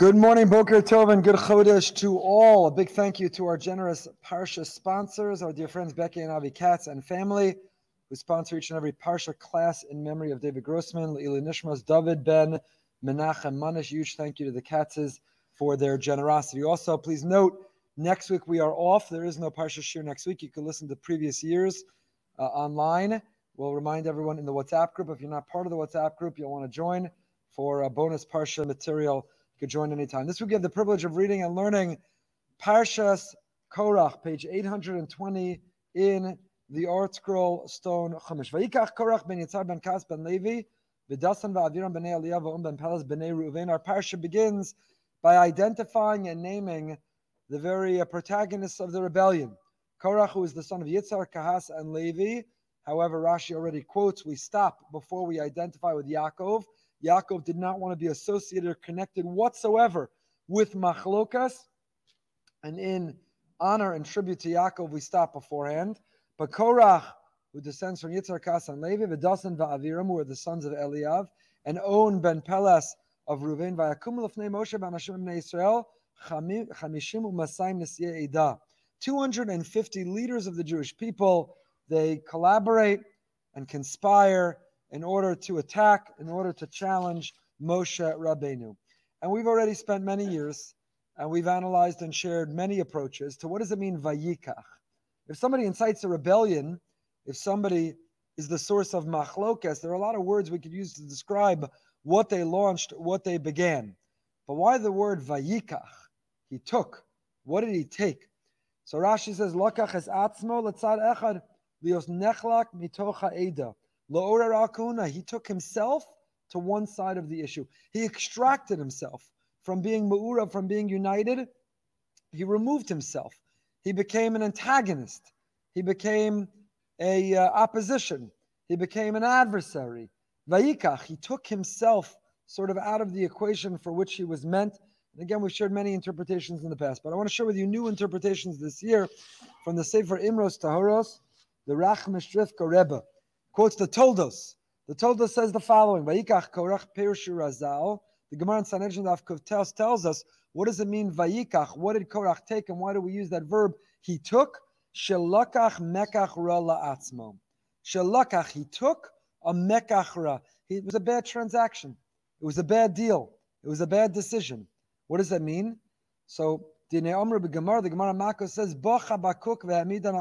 Good morning, Boker Tov, and good Chodesh to all. A big thank you to our generous Parsha sponsors, our dear friends Becky and Avi Katz and family, who sponsor each and every Parsha class in memory of David Grossman, Leila Nishmas, David Ben, Menachem Manish. Huge thank you to the Katzes for their generosity. Also, please note, next week we are off. There is no Parsha Shir next week. You can listen to previous years uh, online. We'll remind everyone in the WhatsApp group. If you're not part of the WhatsApp group, you'll want to join for a bonus Parsha material could join anytime. This we have the privilege of reading and learning Parshas Korach, page 820 in the ArtScroll Stone Chumash. Vayikach Korach ben Yitzhar ben Kas ben Levi, v'dasan va'aviram b'nei Aliyah v'um ben Pelas b'nei Reuven. Our parsha begins by identifying and naming the very uh, protagonists of the rebellion. Korach, who is the son of Yitzhar, Kahas, and Levi. However, Rashi already quotes, we stop before we identify with Yaakov. Yaakov did not want to be associated or connected whatsoever with machlokas. And in honor and tribute to Yaakov, we stop beforehand. But Korach, who descends from Yitzhar Kas and Levi, Vidasan Va'aviram, who are the sons of Eliav, and On ben Peles of Ruvain, Vayakum lefnei Moshe b'anashim b'nei Israel, chamishim u'masayim nesiyeh eda. 250 leaders of the Jewish people, they collaborate and conspire in order to attack, in order to challenge Moshe Rabbeinu. And we've already spent many years and we've analyzed and shared many approaches to what does it mean vayikach? If somebody incites a rebellion, if somebody is the source of machlokas, there are a lot of words we could use to describe what they launched, what they began. But why the word vayikach? He took. What did he take? So Rashi says, Lokach es atzmo letzad echad lios nechlak mitocha eda. Laura Rakuna, he took himself to one side of the issue. He extracted himself from being Ma'ura, from being united. He removed himself. He became an antagonist. He became a uh, opposition. He became an adversary. Vayikach, he took himself sort of out of the equation for which he was meant. And again, we've shared many interpretations in the past, but I want to share with you new interpretations this year from the Sefer Imros Tahoros, the Rachmastrivka Rebbe quotes the Toldos. The Toldos says the following: Vayikach Korach Razal. The Gemara in Sanhedrin of tells, tells us what does it mean Vayikach? What did Korach take, and why do we use that verb? He took Shelakach Mekach Ra La'atzmo. Shelakach. He took a Mekach Ra. It was a bad transaction. It was a bad deal. It was a bad decision. What does that mean? So Omer Gemara, the Gemara Mako says, Bo Chabakuk ve'amidan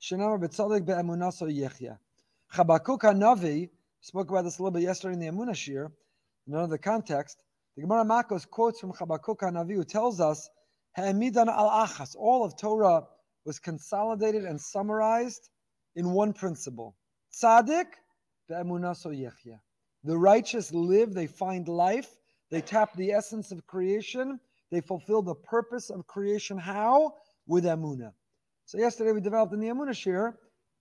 shenamar be'emunaso yechya. Chabakuk HaNavi spoke about this a little bit yesterday in the Amunah Shir, in another context. The Gemara Makos quotes from Chabakuk HaNavi who tells us, Ha'emidan al-achas, all of Torah was consolidated and summarized in one principle. Tzaddik be'emunaso yechya. The righteous live, they find life, they tap the essence of creation, they fulfill the purpose of creation. How? With emunah. So yesterday we developed in the Amunah Shir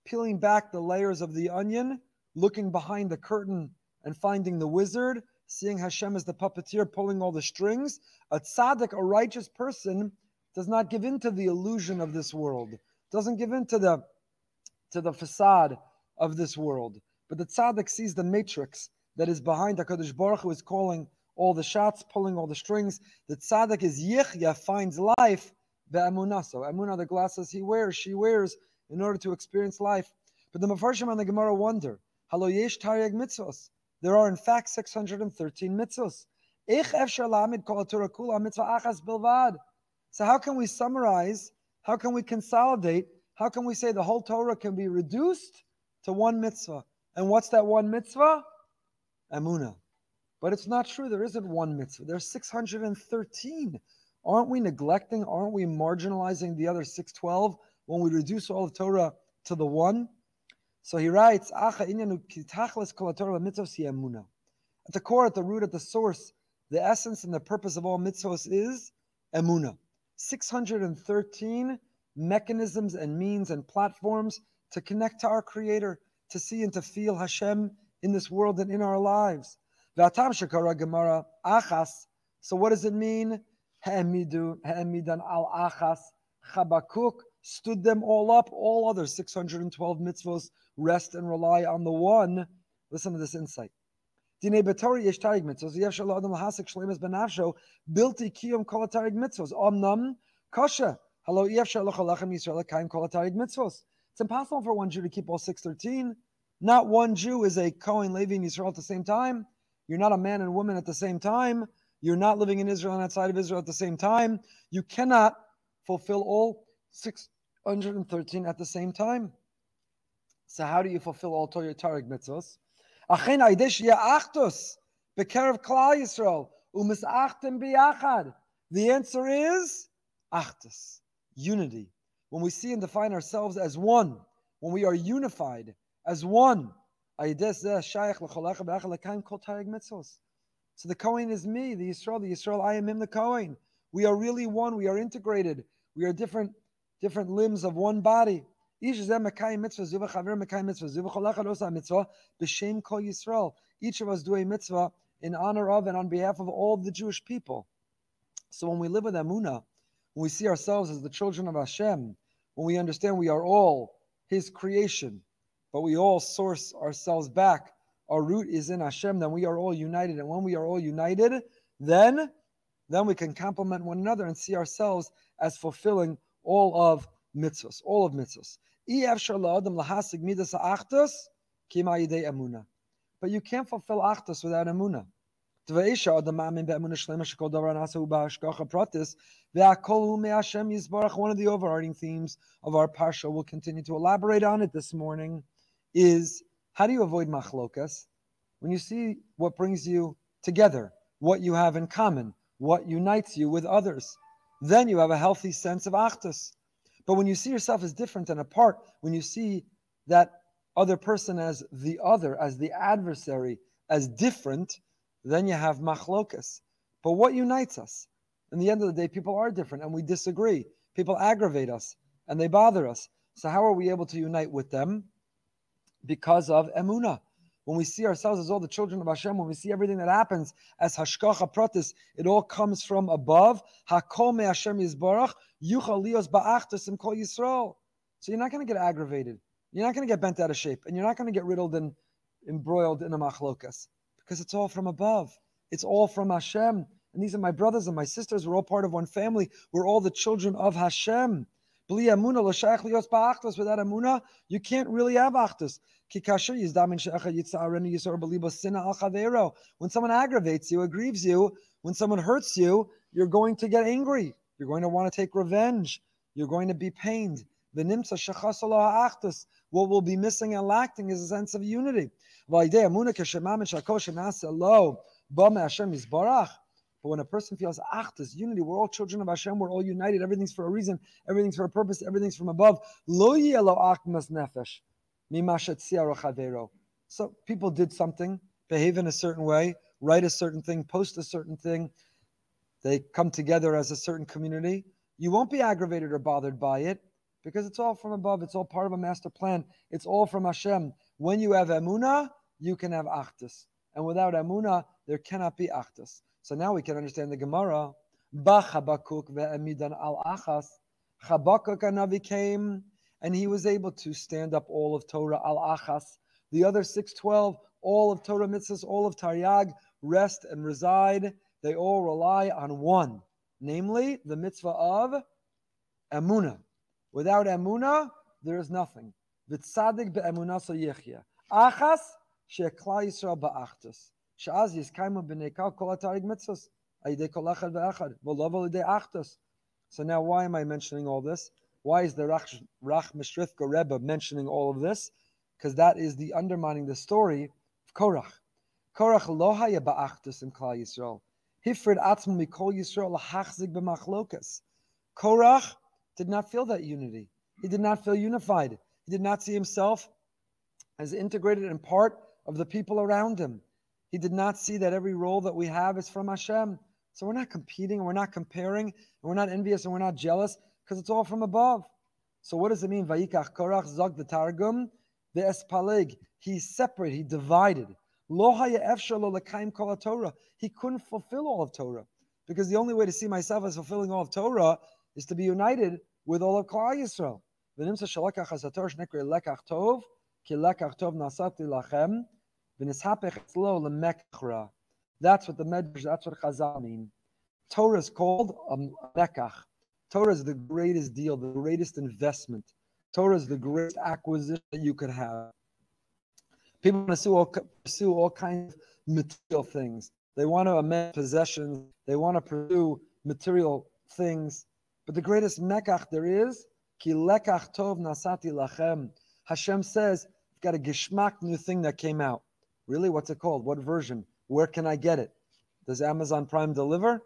peeling back the layers of the onion, looking behind the curtain and finding the wizard, seeing Hashem as the puppeteer pulling all the strings. A tzaddik, a righteous person, does not give in to the illusion of this world, doesn't give in to the, to the facade of this world. But the tzaddik sees the matrix that is behind HaKadosh Baruch Hu is calling all the shots, pulling all the strings. The tzaddik is yichya, finds life, be'emunah. So emunah, the glasses he wears, she wears, in order to experience life. But the Mefarshim and the Gemara wonder, Halo yesh taryag mitzvos. There are in fact 613 mitzvos. So how can we summarize? How can we consolidate? How can we say the whole Torah can be reduced to one mitzvah? And what's that one mitzvah? Amuna. But it's not true. There isn't one mitzvah. There's 613. Aren't we neglecting? Aren't we marginalizing the other 612? When we reduce all of Torah to the one. So he writes, At the core, at the root, at the source, the essence and the purpose of all mitzvahs is emuna. 613 mechanisms and means and platforms to connect to our Creator, to see and to feel Hashem in this world and in our lives. So what does it mean? Ha'emidu, ha'emidan al achas. Chabakuk stood them all up. All other 612 mitzvahs rest and rely on the one. Listen to this insight. Dine betori mitzvos. Shlemes kiyum kol mitzvos. Omnam mitzvos. It's impossible for one Jew to keep all 613. Not one Jew is a Kohen, Levi, and Israel at the same time. You're not a man and woman at the same time. You're not living in Israel and outside of Israel at the same time. You cannot fulfill all 613 at the same time. So how do you fulfill all Torah Tarek mitzvahs? Achen aidesh ya'achtos bekerev klal Yisrael umisachtem biyachad. The answer is achtos, unity. When we see and define ourselves as one, when we are unified as one, so the Kohen is me, the Yisrael, the Yisrael, I am him, the Kohen. We are really one. We are integrated. We are different, different limbs of one body. Each of us do a mitzvah in honor of and on behalf of all the Jewish people. So when we live with Amunah, when we see ourselves as the children of Hashem, when we understand we are all His creation, but we all source ourselves back. Our root is in Hashem. Then we are all united, and when we are all united, then then we can complement one another and see ourselves as fulfilling all of mitzvahs, all of mitzvahs. But you can't fulfill achtos without emunah. One of the overarching themes of our parsha, we'll continue to elaborate on it this morning, is how do you avoid machlokas? When you see what brings you together, what you have in common, what unites you with others, then you have a healthy sense of achtus. But when you see yourself as different and apart, when you see that other person as the other, as the adversary, as different, then you have machlokas. But what unites us? In the end of the day, people are different and we disagree. People aggravate us and they bother us. So how are we able to unite with them? because of emuna. When we see ourselves as all the children of Hashem, when we see everything that happens as hashgacha pratis, it all comes from above. Hakol me Hashem kol Yisrael. So you're not going to get aggravated. You're not going to get bent out of shape, and you're not going to get riddled and embroiled in a machlokas because it's all from above. It's all from Hashem. And these are my brothers and my sisters. We're all part of one family. We're all the children of Hashem. Without amuna, you can't really have chavero. When someone aggravates you, aggrieves you, when someone hurts you, you're going to get angry. You're going to want to take revenge. You're going to be pained. What will be missing and lacking is a sense of unity. But when a person feels achtas, unity, we're all children of Hashem, we're all united, everything's for a reason, everything's for a purpose, everything's from above. Lo yelo achmas nefesh, So people did something, behave in a certain way, write a certain thing, post a certain thing. They come together as a certain community. You won't be aggravated or bothered by it because it's all from above. It's all part of a master plan. It's all from Hashem. When you have emuna, you can have achtas. And without emuna, there cannot be achtas. So now we can understand the Gemara. Ba Chabakuk ve'emidan al achas. Chabakuk Anavi came and he was able to stand up all of Torah al achas. The other 612, all of Torah mitzvahs, all of Taryag, rest and reside. They all rely on one, namely the mitzvah of Emuna. Without Emuna, there is nothing. V'tzadik be'emuna so yechya. Achas she'kla Yisrael ba'achtus. שאז כל התאריג על ידי כל אחד ואחד, ולא על ידי אחטוס. So now why am I mentioning all this? Why is the Rach, Rachmastrivka Rebbe mentioning all of this? Because that is the undermining the story of Korach. Korach lo haya ba'achtus in Klal Yisrael. Hifrid atzmu mikol Yisrael hachzik b'machlokas. Korach did not feel that unity. He did not feel unified. He did not see himself as integrated and part of the people around him. He did not see that every role that we have is from Hashem. So we're not competing, we're not comparing, we're not envious, and we're not jealous, because it's all from above. So what does it mean? Vayikach Korach Zog the Targum, the separate, he divided. Lo Torah. He couldn't fulfill all of Torah. Because the only way to see myself as fulfilling all of Torah is to be united with all of Klal Yisrael. That's what the Medrash, that's what Chazal mean. Torah is called a mekach. Torah is the greatest deal, the greatest investment. Torah is the greatest acquisition that you could have. People want to pursue all, pursue all kinds of material things. They want to amend possessions. They want to pursue material things. But the greatest mekach there is, ki lekach tov nasati lachem. Hashem says, got a gishmak new thing that came out. Really? What's it called? What version? Where can I get it? Does Amazon Prime deliver?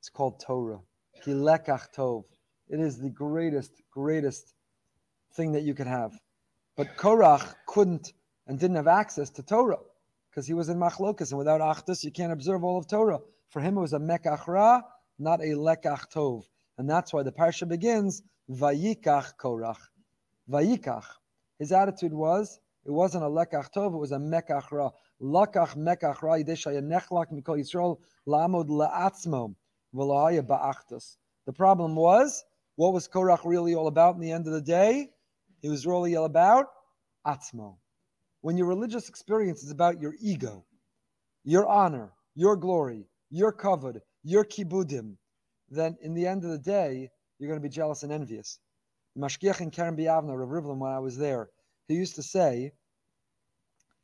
It's called Torah. Ki lekach tov. It is the greatest, greatest thing that you could have. But Korach couldn't and didn't have access to Torah because he was in Machlokas, and without Achdus, you can't observe all of Torah. For him, it was a Mekach Ra, not a Lekach Tov. And that's why the parsha begins, Vayikach Korach. Vayikach. His attitude was, it wasn't a Lekach Tov, it was a Mekach Ra. Lakach Mekach Ra, Yideshaya Nechlak Mikol Yisrael, La'atzmo. The problem was, what was Korach really all about in the end of the day? He was really all about Atzmo when your religious experience is about your ego, your honor, your glory, your kavod, your kibudim, then in the end of the day, you're going to be jealous and envious. Mashgiach and Kerem B'Yavneh, Rav Rivlin, when I was there, he used to say,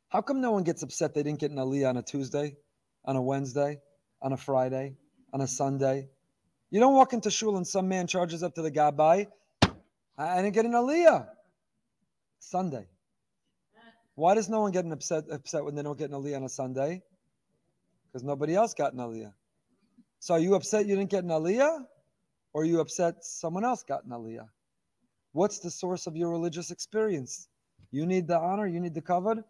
how come no one gets upset they didn't get an aliyah on a Tuesday, on a Wednesday, on a Friday, on a Sunday? You don't walk into shul and some man charges up to the gabbai, I didn't get an aliyah. Sunday. Why does no one get upset upset when they don't get an aliyah on a Sunday? Because nobody else got an aliyah. So are you upset you didn't get an aliyah? Or are you upset someone else got an aliyah? What's the source of your religious experience? You need the honor, you need the kavod.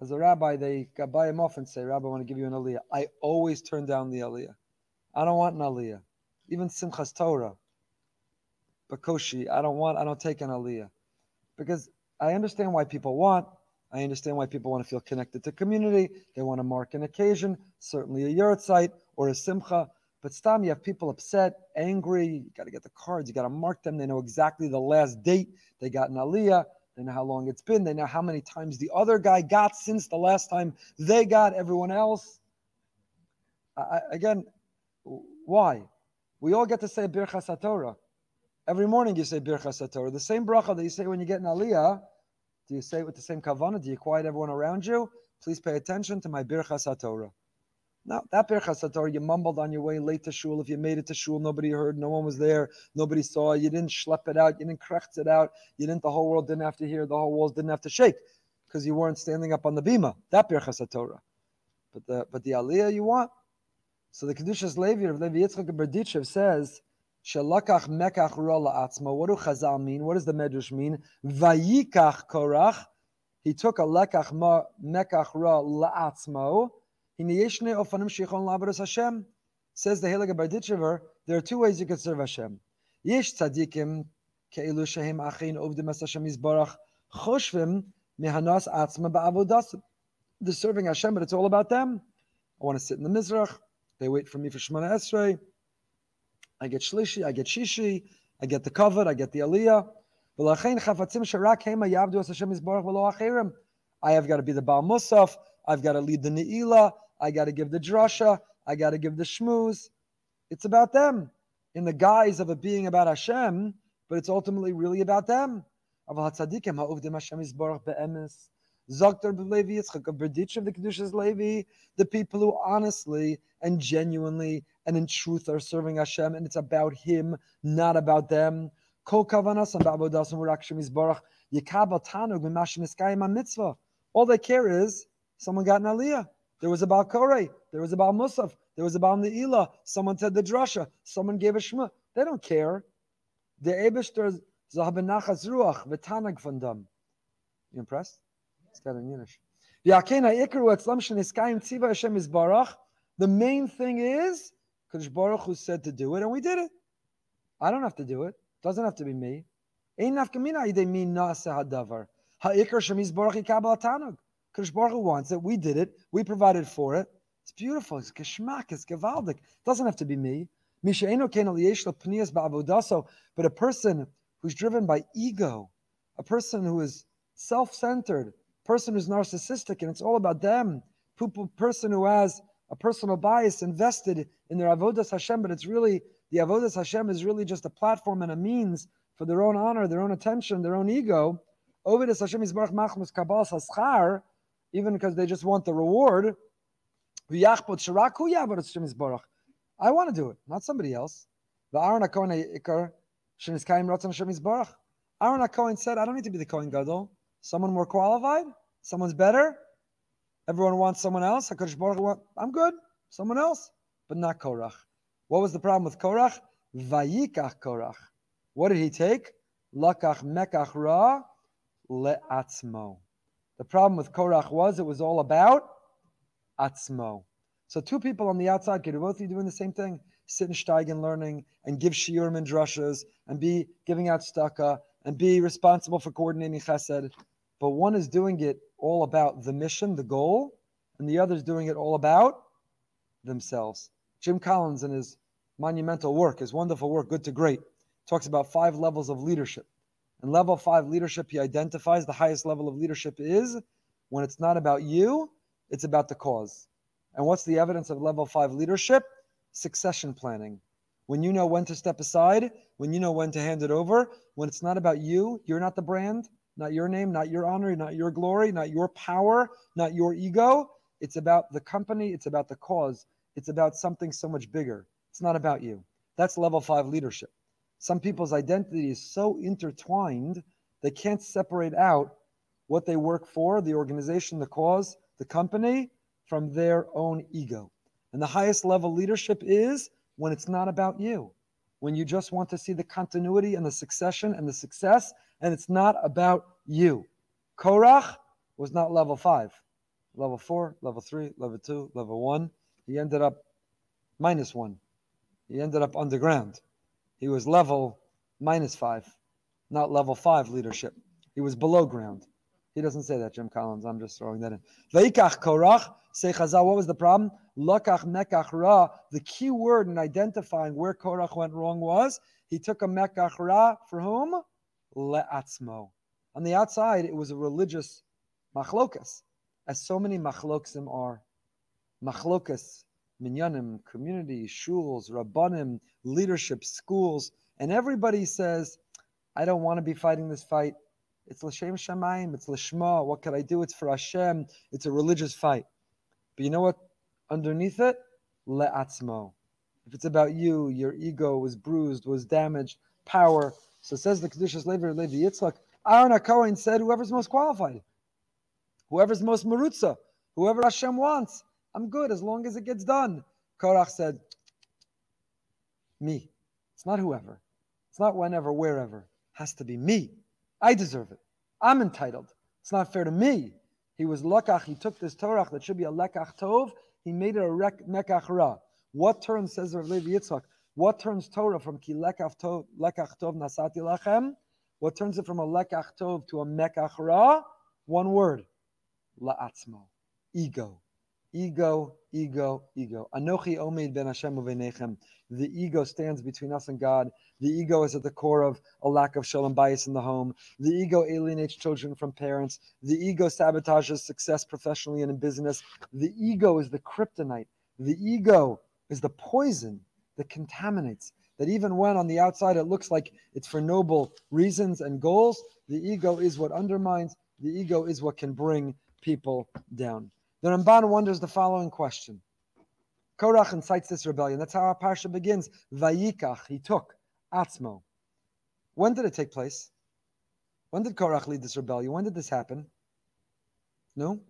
As a rabbi, they buy him off and say, Rabbi, I want to give you an aliyah. I always turn down the aliyah. I don't want an aliyah. Even Simchas Torah. Bakoshi, I don't want, I don't take an aliyah. Because I understand why people want, I understand why people want to feel connected to community. They want to mark an occasion, certainly a yahrzeit or a simcha. But stam, you have people upset, angry. You got to get the cards. You got to mark them. They know exactly the last date they got an aliyah. They know how long it's been. They know how many times the other guy got since the last time they got everyone else. I, again, why? We all get to say Birchas Torah. Every morning you say Birchas Torah. The same bracha that you say when you get an aliyah do you say it with the same kavana? Do you quiet everyone around you? Please pay attention to my birchas haTorah. Now, that birchas haTorah, you mumbled on your way late to shul. If you made it to shul, nobody heard, no one was there, nobody saw. You didn't schlep it out, you didn't krechts it out. You didn't. The whole world didn't have to hear. The whole walls didn't have to shake because you weren't standing up on the bima. That birchas haTorah. But the but the aliyah you want. So the kedushas Levi of Levi Yitzchak Berdichev says Shalakach mekach rola atzma. What do Chazal mean? What does the Medrash mean? Vayikach korach. He took a lekach mekach ra la'atzmo. Hiniyeshne ofanim shichon labaros Hashem. Says the Heilige Berditchever, there are two ways you can serve Hashem. Yesh tzadikim ke'ilu shehem achin ovdim es Hashem yizbarach choshvim mehanas atzma ba'avodas. They're serving Hashem, but it's all about them. I want to sit in the Mizrach. They wait for me for Shemana Esrei. I get shlishi, I get shishi, I get the kavod, I get the aliyah. I have got to be the Baal Musaf, I've got to lead the Ne'ilah, I got to give the drasha, I got to give the shmooze. It's about them in the guise of it being about Hashem, but it's ultimately really about them. Zokter Levi Yitzchak, a Berditchever the Kedushas Levi, the people who honestly and genuinely and in truth are serving Hashem, and it's about Him, not about them. Hashem. All they care is someone got an aliyah. There was a Baal Korei. There was a Baal Musaf. There was a Baal Ne'ilah. Someone said the drasha. Someone gave a shema. They don't care. The Ebeshter zahabenachas ruach v'tanag von. You impressed? It's got a Yiddish. The main thing is Kadosh Baruch Hu said to do it, and we did it. I don't have to do it. it doesn't have to be me. Kadosh Baruch Hu wants it. We did it. We provided for it. It's beautiful. It's geschmack. It's gewaldig. It doesn't have to be me. But a person who's driven by ego, a person who is self-centered, person who's narcissistic and it's all about them, person who has a personal bias invested in their avodas Hashem, but it's really the avodas Hashem is really just a platform and a means for their own honor, their own attention, their own ego. Avodas Hashem is Baruch Machmus Kabbalah Saschar, even because they just want the reward. I want to do it, not somebody else. The Aaron HaKohen Ikar, Aaron said, I don't need to be the Kohen Gadol. Someone more qualified? Someone's better? Everyone wants someone else? I'm good. Someone else? But not Korach. What was the problem with Korach? Vayikach Korach. What did he take? Lakach mekach ra le'atzmo. The problem with Korach was it was all about atzmo. So two people on the outside could both be doing the same thing. Sit in Steigen learning and give shiurim and drushes and be giving out staka and be responsible for coordinating chesed. But one is doing it all about the mission, the goal, and the other is doing it all about themselves. Jim Collins, in his monumental work, his wonderful work, Good to Great, talks about five levels of leadership. And level five leadership, he identifies the highest level of leadership is when it's not about you, it's about the cause. And what's the evidence of level five leadership? Succession planning. When you know when to step aside, when you know when to hand it over, when it's not about you, you're not the brand, not your name, not your honor, not your glory, not your power, not your ego. It's about the company, it's about the cause, it's about something so much bigger. It's not about you. That's level five leadership. Some people's identity is so intertwined, they can't separate out what they work for, the organization, the cause, the company, from their own ego. And the highest level leadership is when it's not about you, when you just want to see the continuity and the succession and the success, and it's not about you. Korach was not level five, level four, level three, level two, level one. He ended up minus one. He ended up underground. He was level minus five, not level five leadership. He was below ground. He doesn't say that, Jim Collins. I'm just throwing that in. Veikach korach, say chazal, what was the problem? Lakach mekach ra. The key word in identifying where Korach went wrong was he took a mekach ra for whom? Le'atzmo. On the outside, it was a religious machlokas, as so many machloksim are. Machlokas, minyanim, community, shuls, rabbanim, leadership, schools, and everybody says, I don't want to be fighting this fight. It's l'shem shamayim. It's l'shma. What can I do? It's for Hashem. It's a religious fight. But you know what? Underneath it, le'atzmo. If it's about you, your ego was bruised, was damaged, power. So says the Kedushas Levi Levi Yitzchak. Aaron HaKohen said, whoever's most qualified, whoever's most marutza, whoever Hashem wants, I'm good as long as it gets done. Korach said, me. It's not whoever. It's not whenever, wherever. It has to be me. I deserve it. I'm entitled. It's not fair to me. He was lakach. He took this Torah that should be a lekach tov. He made it a rek, mekach ra. What turns, says Rav Levi Yitzchak, what turns Torah from ki lekach tov, lekach tov nasati lachem? What turns it from a lekach tov to a mekach ra? One word, la'atzmo, ego. Ego, ego, ego. Anochi omed ben Hashem uvenechem. The ego stands between us and God. The ego is at the core of a lack of shalom bayis in the home. The ego alienates children from parents. The ego sabotages success professionally and in business. The ego is the kryptonite. The ego is the poison that contaminates. That even when on the outside it looks like it's for noble reasons and goals, the ego is what undermines. The ego is what can bring people down. The Ramban wonders the following question. Korach incites this rebellion. That's how our parsha begins. Vayikach, he took. Atzmo. When did it take place? When did Korach lead this rebellion? When did this happen? No?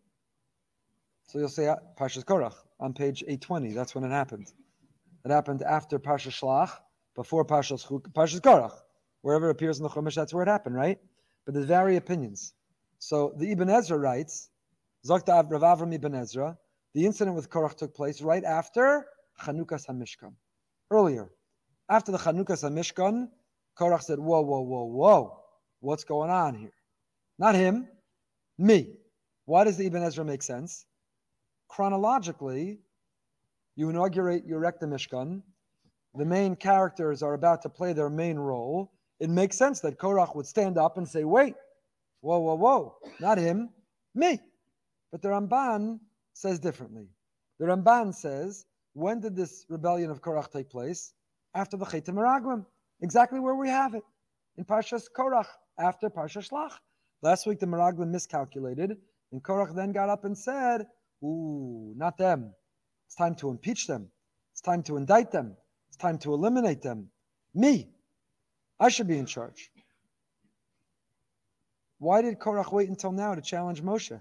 So you'll say uh, Parshas Korach on page 820. That's when it happened. It happened after Parsha Shlach, before Parshas, Parshas Korach. Wherever it appears in the Chumash, that's where it happened, right? But there's very opinions. So the Ibn Ezra writes Zokta Rav Avram ibn Ezra, the incident with Korach took place right after Chanukas HaMishkan. Earlier, after the Chanukas HaMishkan, Korach said, whoa, whoa, whoa, whoa, what's going on here? Not him, me. Why does the Ibn Ezra make sense? Chronologically, you inaugurate, you erect the Mishkan, the main characters are about to play their main role. It makes sense that Korach would stand up and say, wait, whoa, whoa, whoa, not him, Me. But the Ramban says differently. The Ramban says, when did this rebellion of Korach take place? After the Chet Meraglim. Exactly where we have it. In Parshas Korach, after Parshas Shlach. Last week the Meraglim miscalculated, and Korach then got up and said, Ooh, not them. It's time to impeach them. It's time to indict them. It's time to eliminate them. Me. I should be in charge. Why did Korach wait until now to challenge Moshe?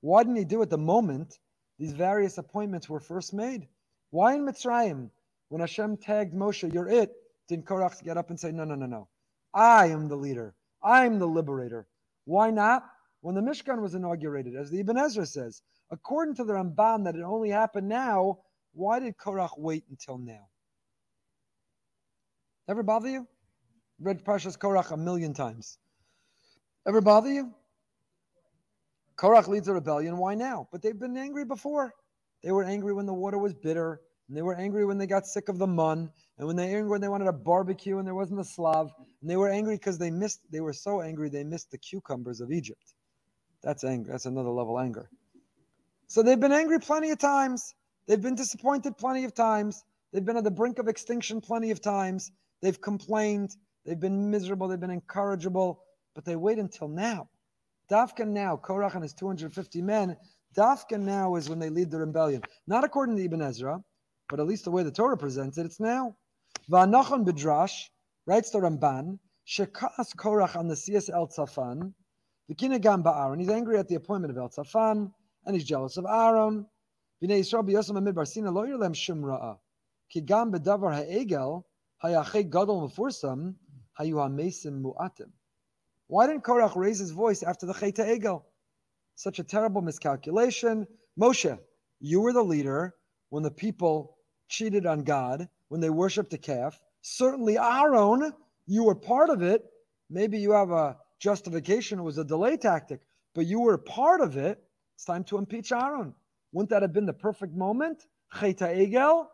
Why didn't he do it the moment these various appointments were first made? Why in Mitzrayim, when Hashem tagged Moshe, you're it, didn't Korach get up and say, no, no, no, no. I am the leader. I'm the liberator. Why not? When the Mishkan was inaugurated, as the Ibn Ezra says, according to the Ramban that it only happened now, why did Korach wait until now? Ever bother you? Read Parshas Korach a million times. Ever bother you? Korach leads a rebellion. Why now? But they've been angry before. They were angry when the water was bitter, and they were angry when they got sick of the mun, and when they angry when they wanted a barbecue and there wasn't a slav, and they were angry because they missed. They were so angry they missed the cucumbers of Egypt. That's anger. That's another level anger. So they've been angry plenty of times. They've been disappointed plenty of times. They've been on the brink of extinction plenty of times. They've complained. They've been miserable. They've been incorrigible. But they wait until now. Dafka now, Korach and his 250 men, Dafka now is when they lead the rebellion. Not according to Ibn Ezra, but at least the way the Torah presents it, it's now. Va'anachon Bidrash writes the Ramban, Shekas Korach on the CS El Tzafan, V'kinegam Ba'aron. He's angry at the appointment of El Tzafan, and he's jealous of Aaron. B'nei Yisrael b'yosam amid barsina lo yirlem shum ra'a. Ki gam b'davar ha'egel hayachei gadol mefursam hayu ha'mesim mu'atim. Why didn't Korach raise his voice after the Cheta Egel? Such a terrible miscalculation. Moshe, you were the leader when the people cheated on God, when they worshipped a calf. Certainly, Aaron, you were part of it. Maybe you have a justification, it was a delay tactic, but you were part of it. It's time to impeach Aaron. Wouldn't that have been the perfect moment? Cheta Egel?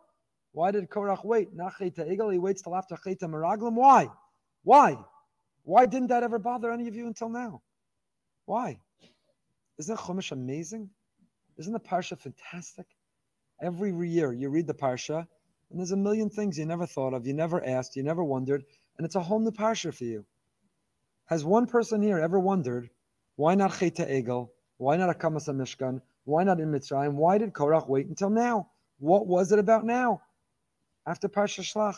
Why did Korach wait? Not Cheta Egel, he waits till after Cheta Meraglim. Why? Why? Why didn't that ever bother any of you until now? Why? Isn't Chumash amazing? Isn't the Parsha fantastic? Every year you read the Parsha, and there's a million things you never thought of, you never asked, you never wondered, and it's a whole new Parsha for you. Has one person here ever wondered, why not Cheta Egel? Why not Akamas Mishkan? Why not in Mitzrayim? Why did Korach wait until now? What was it about now? After Parsha Shlach.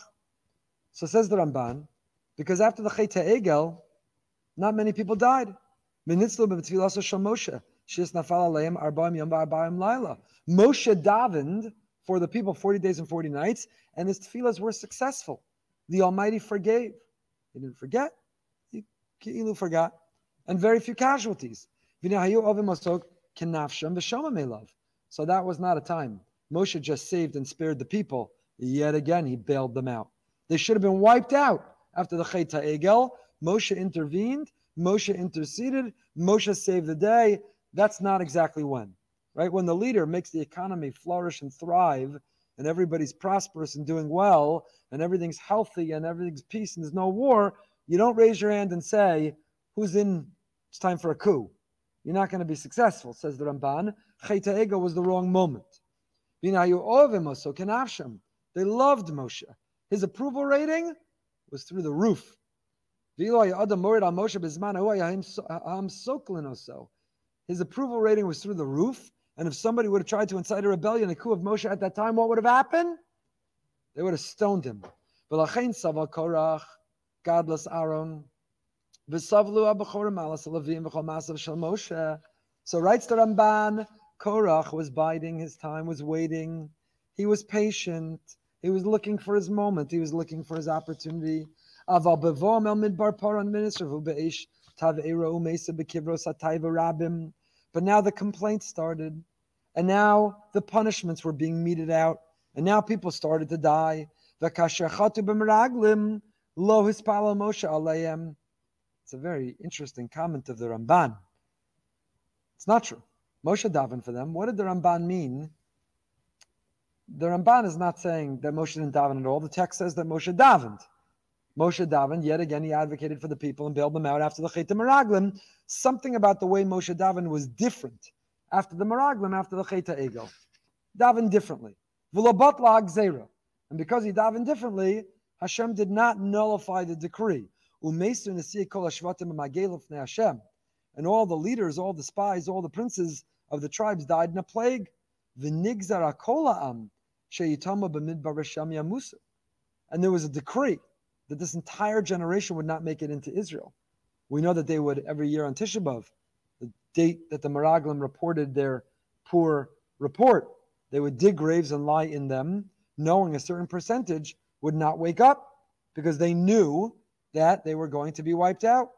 So says the Ramban, because after the Cheta Egel, not many people died. Moshe davened for the people 40 days and 40 nights, and his tefillahs were successful. The Almighty forgave. He didn't forget. He, he forgot. And very few casualties. So that was not a time. Moshe just saved and spared the people. Yet again, he bailed them out. They should have been wiped out after the Cheta Egel. Moshe intervened, Moshe interceded, Moshe saved the day. That's not exactly when, right? When the leader makes the economy flourish and thrive, and everybody's prosperous and doing well, and everything's healthy and everything's peace and there's no war, you don't raise your hand and say, Who's in? It's time for a coup. You're not going to be successful, says the Ramban. Cheta Egel was the wrong moment. They loved Moshe. His approval rating was through the roof. His approval rating was through the roof. And if somebody would have tried to incite a rebellion, a coup of Moshe at that time, what would have happened? They would have stoned him. Godless Aaron. So writes the Ramban, Korach was biding his time, was waiting. He was patient. He was looking for his moment. He was looking for his opportunity. Minister. But now the complaints started, and now the punishments were being meted out, and now people started to die. It's a very interesting comment of the Ramban. It's not true. Moshe davened for them. What did the Ramban mean? The Ramban is not saying that Moshe didn't daven at all. The text says that Moshe davened. Moshe Davin, yet again, he advocated for the people and bailed them out after the Chet Meraglim. Something about the way Moshe Davin was different after the Meraglim, after the Chet Egel. Davin differently. And because he davened differently, Hashem did not nullify the decree. And all the leaders, all the spies, all the princes of the tribes died in a plague. And there was a decree that this entire generation would not make it into Israel. We know that they would every year on Tisha B'av, the date that the Meraglim reported their poor report, they would dig graves and lie in them, knowing a certain percentage would not wake up because they knew that they were going to be wiped out.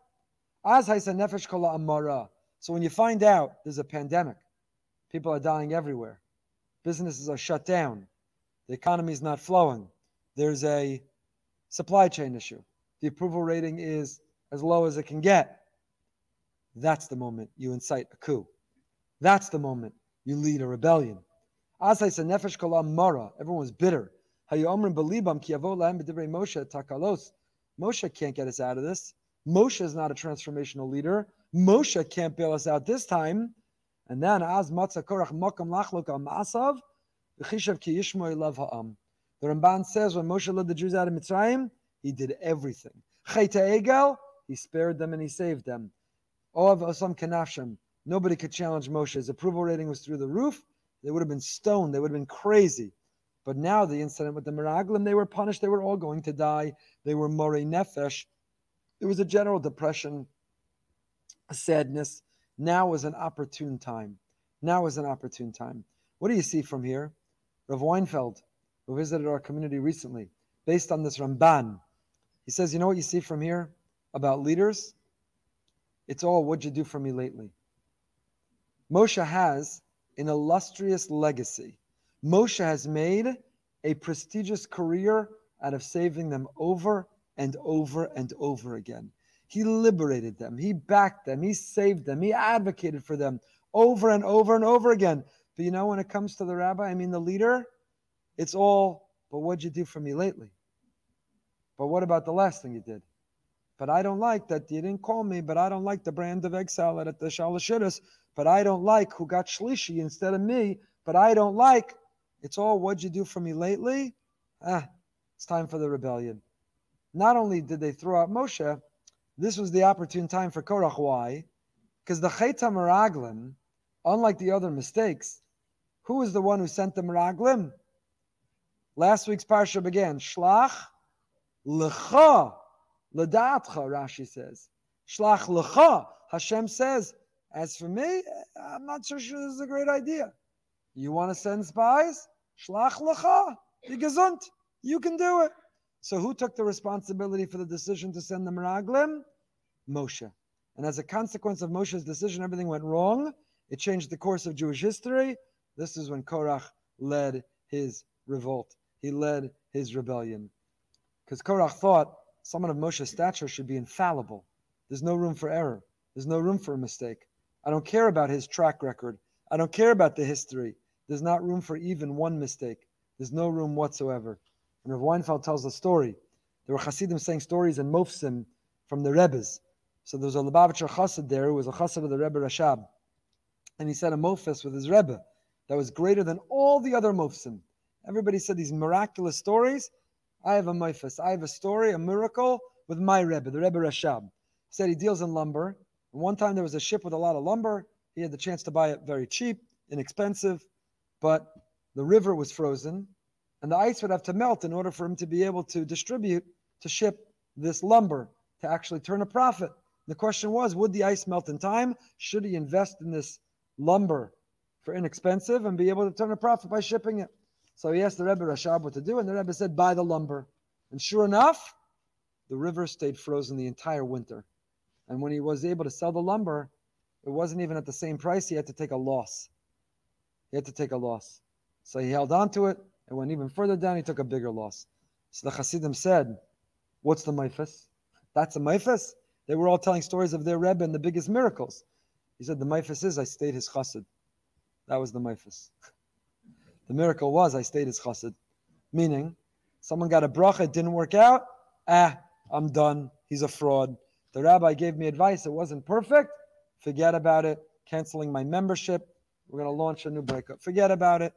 So when you find out there's a pandemic, people are dying everywhere, businesses are shut down, the economy is not flowing, there's a supply chain issue, the approval rating is as low as it can get. That's the moment you incite a coup. That's the moment you lead a rebellion. Everyone was bitter. Moshe can't get us out of this. Moshe is not a transformational leader. Moshe can't bail us out this time. And then as matzah korach mokam lachlok al ma'asav, The Ramban says when Moshe led the Jews out of Mitzrayim, he did everything. Chayta egel, he spared them and he saved them. Oav osam kanafshem. Nobody could challenge Moshe. His approval rating was through the roof. They would have been stoned. They would have been crazy. But now the incident with the Meraglim, they were punished. They were all going to die. They were Morei Nefesh. There was a general depression, a sadness. Now was an opportune time. Now was an opportune time. What do you see from here? Rav Weinfeld, who visited our community recently, based on this Ramban, he says, You know what you see from here about leaders? It's all what'd you do for me lately? Moshe has an illustrious legacy. Moshe has made a prestigious career out of saving them over and over and over again. He liberated them, he backed them, he saved them, he advocated for them over and over and over again. But you know, when it comes to the rabbi, I mean the leader, it's all, but what'd you do for me lately? But what about the last thing you did? But I don't like that you didn't call me, but I don't like the brand of egg salad at the Shalashidus, but I don't like who got Shlishi instead of me, but I don't like. It's all what'd you do for me lately? Ah, it's time for the rebellion. Not only did they throw out Moshe, this was the opportune time for Korach. Why? Because the Chayta Meraglim, unlike the other mistakes, who was the one who sent the Meraglim? Last week's parsha began, Shlach Lecha Ladatcha, Rashi says. Shlach lecha. Hashem says, as for me, I'm not so sure this is a great idea. You want to send spies? Shlach lecha. Be gesund. You can do it. So who took the responsibility for the decision to send the Meraglim? Moshe. And as a consequence of Moshe's decision, everything went wrong. It changed the course of Jewish history. This is when Korach led his revolt. He led his rebellion. Because Korach thought someone of Moshe's stature should be infallible. There's no room for error. There's no room for a mistake. I don't care about his track record. I don't care about the history. There's not room for even one mistake. There's no room whatsoever. And Rav Weinfeld tells a story. There were Hasidim saying stories in Mofsim from the Rebbe's. So there was a Lubavitcher Chassid there who was a Chassid of the Rebbe Rashab. And he said a Mofis with his Rebbe that was greater than all the other Mofsim. Everybody said these miraculous stories. I have a Mofis. I have a story, a miracle with my Rebbe, the Rebbe Rashab. He said he deals in lumber. And one time there was a ship with a lot of lumber. He had the chance to buy it very cheap, inexpensive, but the river was frozen and the ice would have to melt in order for him to be able to distribute to ship this lumber to actually turn a profit. The question was, would the ice melt in time? Should he invest in this lumber for inexpensive and be able to turn a profit by shipping it? So he asked the Rebbe Rashab what to do, and the Rebbe said, buy the lumber. And sure enough, the river stayed frozen the entire winter. And when he was able to sell the lumber, it wasn't even at the same price. He had to take a loss. He had to take a loss. So he held on to it and went even further down. He took a bigger loss. So the Hasidim said, What's the Maifas? That's a Maifas? They were all telling stories of their Rebbe and the biggest miracles. He said, The Maifas is I stayed his chassid. That was the Maifas. the miracle was I stayed as chassid. Meaning, someone got a bracha, it didn't work out. Ah, I'm done. He's a fraud. The rabbi gave me advice. It wasn't perfect. Forget about it. Canceling my membership. We're going to launch a new breakup. Forget about it.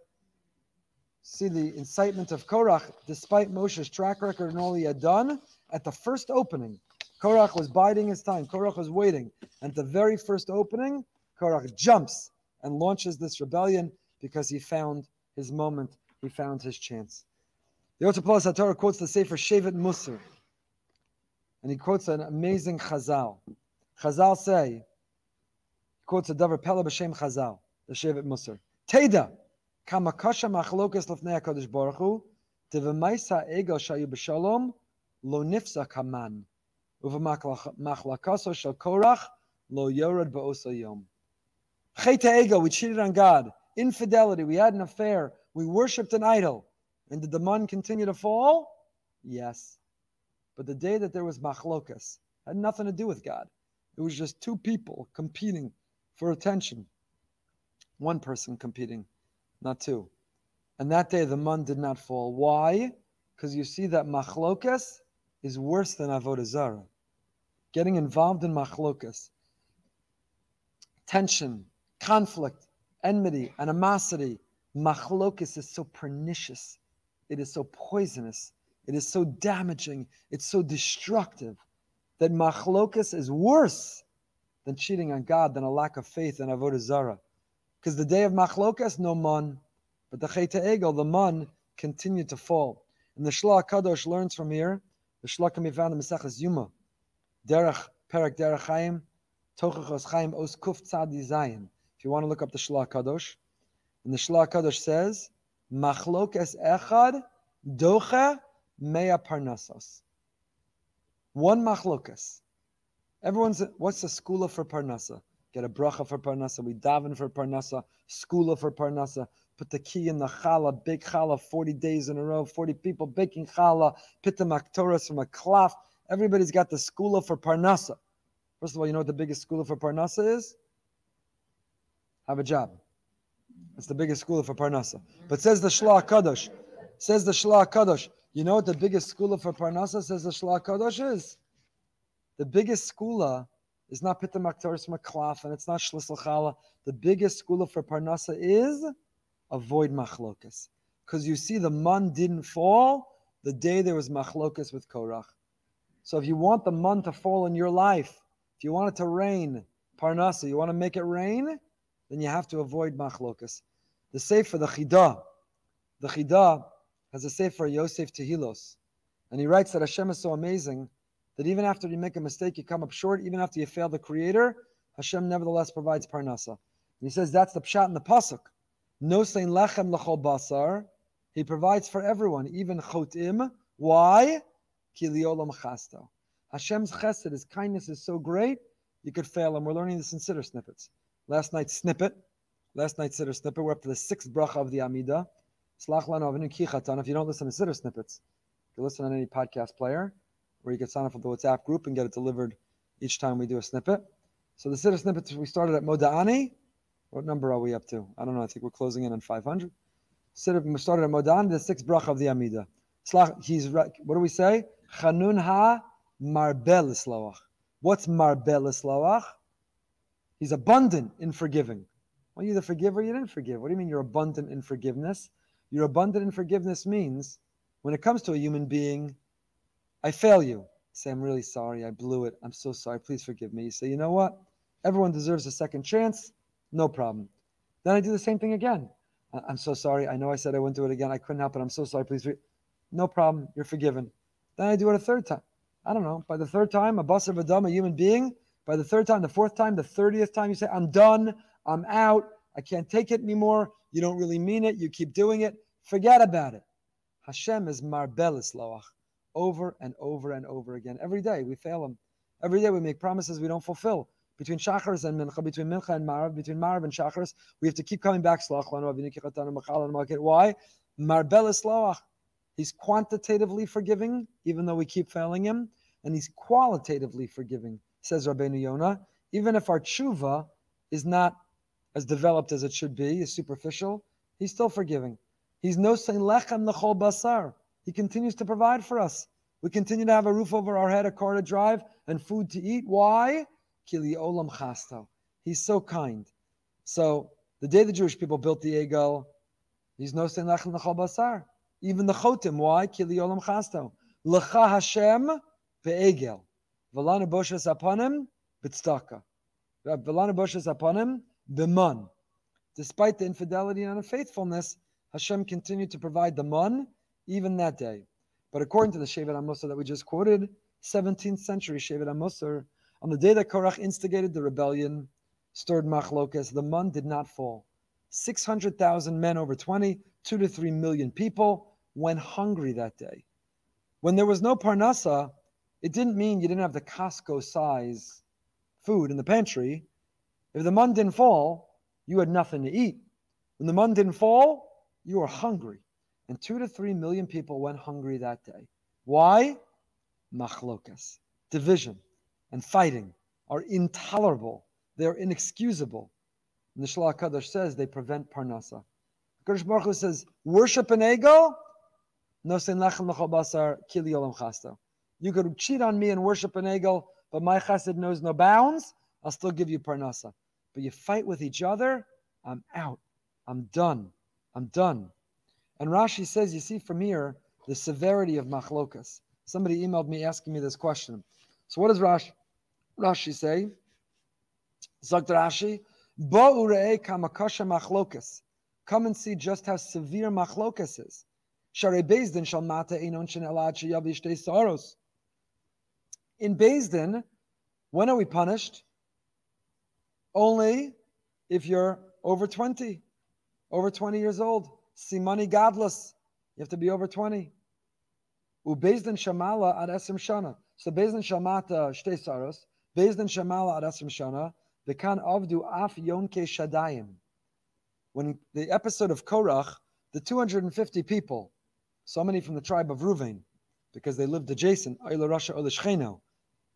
See the incitement of Korach, despite Moshe's track record and all he had done, at the first opening, Korach was biding his time. Korach was waiting. And at the very first opening, Korach jumps and launches this rebellion because he found his moment. He found his chance. The Otopolis HaTorah quotes the Sefer Shevet Musar. And he quotes an amazing Chazal. Chazal say, quotes a Davar Pella B'Shem Chazal, the Shevet Musar. Teda, kama kasha machlokas lefnei HaKadosh Baruch Hu, tevemaisa ego shayu b'shalom, lo nifsa kaman. Uv'machlakaso shel korach, lo yorad ba'osa yom. Cheta ego, we cheated on God. Infidelity, we had an affair. We worshipped an idol. And did the man continue to fall? Yes. But the day that there was machlokas had nothing to do with God. It was just two people competing for attention. One person competing, not two. And that day the man did not fall. Why? Because you see that machlokas is worse than avodah zarah. Getting involved in machlokas, tension, conflict, enmity, animosity. Machlokas is so pernicious. It is so poisonous. It is so damaging. It's so destructive that machlokas is worse than cheating on God, than a lack of faith in avodah zarah. Because the day of machlokas, no man, but the chayta egel, the man, continued to fall. And the Shlah Kadosh learns from here. The Shlah can be found in Maseches Yoma, Derech Perak Derech Chaim, Tochachos Chaim Os Kuf Tzadi. If you want to look up the Shlah Kadosh, and the Shlah Kadosh says, Machlokes echad docha mea parnasos. One machlokas. Everyone's what's the skula for parnasa? Get a bracha for parnasa. We daven for parnasa. Skula for parnasa. Put the key in the challah, big challah, 40 days in a row, 40 people baking challah, pitta maktoras from a klaf. Everybody's got the skula for parnasa. First of all, you know what the biggest skula for parnasa is? Have a job. It's the biggest school for Parnasa. But says the Shlah Kadosh, says the Shlah Kadosh, you know what the biggest school for Parnasa says the Shlah Kadosh is? The biggest skula is not Pitta Maklaf and it's not Shlisl Chala. The biggest skula for Parnasa is avoid machlokas. Because you see, the man didn't fall the day there was machlokas with Korach. So if you want the man to fall in your life, if you want it to rain, Parnasa, you want to make it rain, then you have to avoid machlokas. The Sefer, the Chidah, the Chidah has a Sefer Yosef Tehilos, and he writes that Hashem is so amazing that even after you make a mistake, you come up short, even after you fail the Creator, Hashem nevertheless provides parnasa. And he says that's the pshat in the pasuk. No sein lechem lechol basar. He provides for everyone, even chotim. Why? Ki liolam chasto. Hashem's chesed, His kindness is so great, you could fail him. We're learning this in Siddur snippets. Last night's snippet, last night's Siddur snippet, we're up to the sixth bracha of the Amida. Slach lanu avinu. If you don't listen to Siddur snippets, you can listen on any podcast player, or you can sign up for the WhatsApp group and get it delivered each time we do a snippet. So the Siddur snippets, we started at Moda'ani. What number are we up to? I don't know. I think we're closing in on 500. Siddur, we started at Moda'ani, the sixth bracha of the Amida. Slach, he's, what do we say? Chanun ha marbel. What's marbel? He's abundant in forgiving. Well, you're the forgiver, you didn't forgive. What do you mean you're abundant in forgiveness? You're abundant in forgiveness means when it comes to a human being, I fail you. Say, I'm really sorry, I blew it. I'm so sorry, please forgive me. You say, you know what? Everyone deserves a second chance, no problem. Then I do the same thing again. I'm so sorry. I know I said I wouldn't do it again. I couldn't help it. I'm so sorry. Please, no problem. You're forgiven. Then I do it a third time. I don't know. By the third time, a bus of a dumb, a human being, by the third time, the fourth time, the thirtieth time, you say, I'm done, I'm out, I can't take it anymore. You don't really mean it, you keep doing it, forget about it. Hashem is marbelis loach, over and over and over again. Every day we fail him. Every day we make promises we don't fulfill. Between Shachars and Mincha, between Mincha and Marav, between Marav and Shachars, we have to keep coming back. Why? Marbelis loach. He's quantitatively forgiving, even though we keep failing him, and he's qualitatively forgiving says Rabbeinu Yonah, even if our tshuva is not as developed as it should be, is superficial, he's still forgiving. He's no sein lechem lechol basar. He continues to provide for us. We continue to have a roof over our head, a car to drive, and food to eat. Why? Kili olam chasto. He's so kind. So the day the Jewish people built the Egel, he's no sein lechem l'chol basar. Even the chotim. Why? Kili olam chasto. L'cha Hashem ve'egel. V'lana boshes aponim b'tztaka. V'lana boshes aponim b'man. Despite the infidelity and unfaithfulness, Hashem continued to provide the man even that day. But according to the Shevet HaMusar that we just quoted, 17th century Shevet HaMusar, on the day that Korach instigated the rebellion, stirred machlokas, the man did not fall. 600,000 men over 20, 2 to 3 million people went hungry that day. When there was no parnasa, it didn't mean you didn't have the Costco size food in the pantry. If the man didn't fall, you had nothing to eat. When the man didn't fall, you were hungry. And two to three million people went hungry that day. Why? Machlokas. Division and fighting are intolerable. They are inexcusable. And the Kadosh says they prevent parnasa. Kadosh Baruch says, worship an ego, no lechem basar kili olam chasto. You could cheat on me and worship an eagle, but my chesed knows no bounds. I'll still give you parnasa. But you fight with each other, I'm out. I'm done. I'm done. And Rashi says, you see from here the severity of machlokas. Somebody emailed me asking me this question. So what does Rashi, Rashi say? Zakt Rashi, Ba'urei kamakasha machlokas. Come and see just how severe machlokas is. Share Bezdin shall mata einon shen elad sheyavi shtei saros. In Din, when are we punished? Only if you're over 20, over 20 years old. Simani godless. You have to be over 20. Ubezdin shamala ad esrim shana. So bezdin shamata shtei saros. Bezdin shamala ad esrim shana. The Bekan avdu af yonke shadayim. When the episode of Korach, the 250 people, so many from the tribe of Ruvain, because they lived adjacent,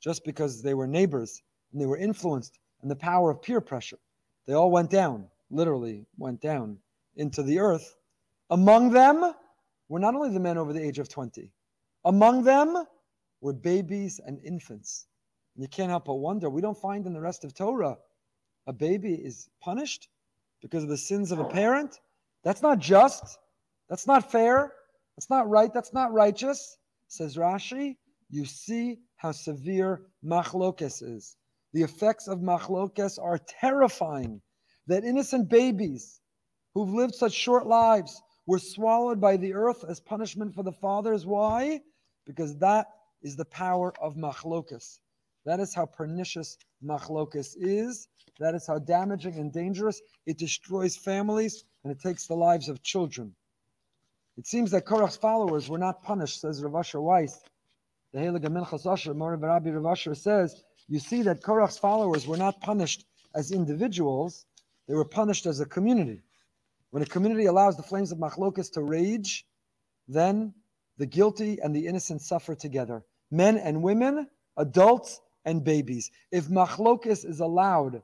just because they were neighbors and they were influenced and the power of peer pressure. They all went down, literally went down into the earth. Among them were not only the men over the age of 20, among them were babies and infants. And you can't help but wonder, we don't find in the rest of Torah a baby is punished because of the sins of a parent. That's not just. That's not fair. That's not right. That's not righteous. Says Rashi, you see how severe machlokes is. The effects of machlokes are terrifying. That innocent babies who've lived such short lives were swallowed by the earth as punishment for the fathers. Why? Because that is the power of machlokes. That is how pernicious machlokes is. That is how damaging and dangerous it destroys families and it takes the lives of children. It seems that Korach's followers were not punished, says Rav Asher Weiss. The Heilige Minchas Asher, Rabbi Rav Asher says, you see that Korach's followers were not punished as individuals, they were punished as a community. When a community allows the flames of machlokas to rage, then the guilty and the innocent suffer together. Men and women, adults and babies. If machlokas is allowed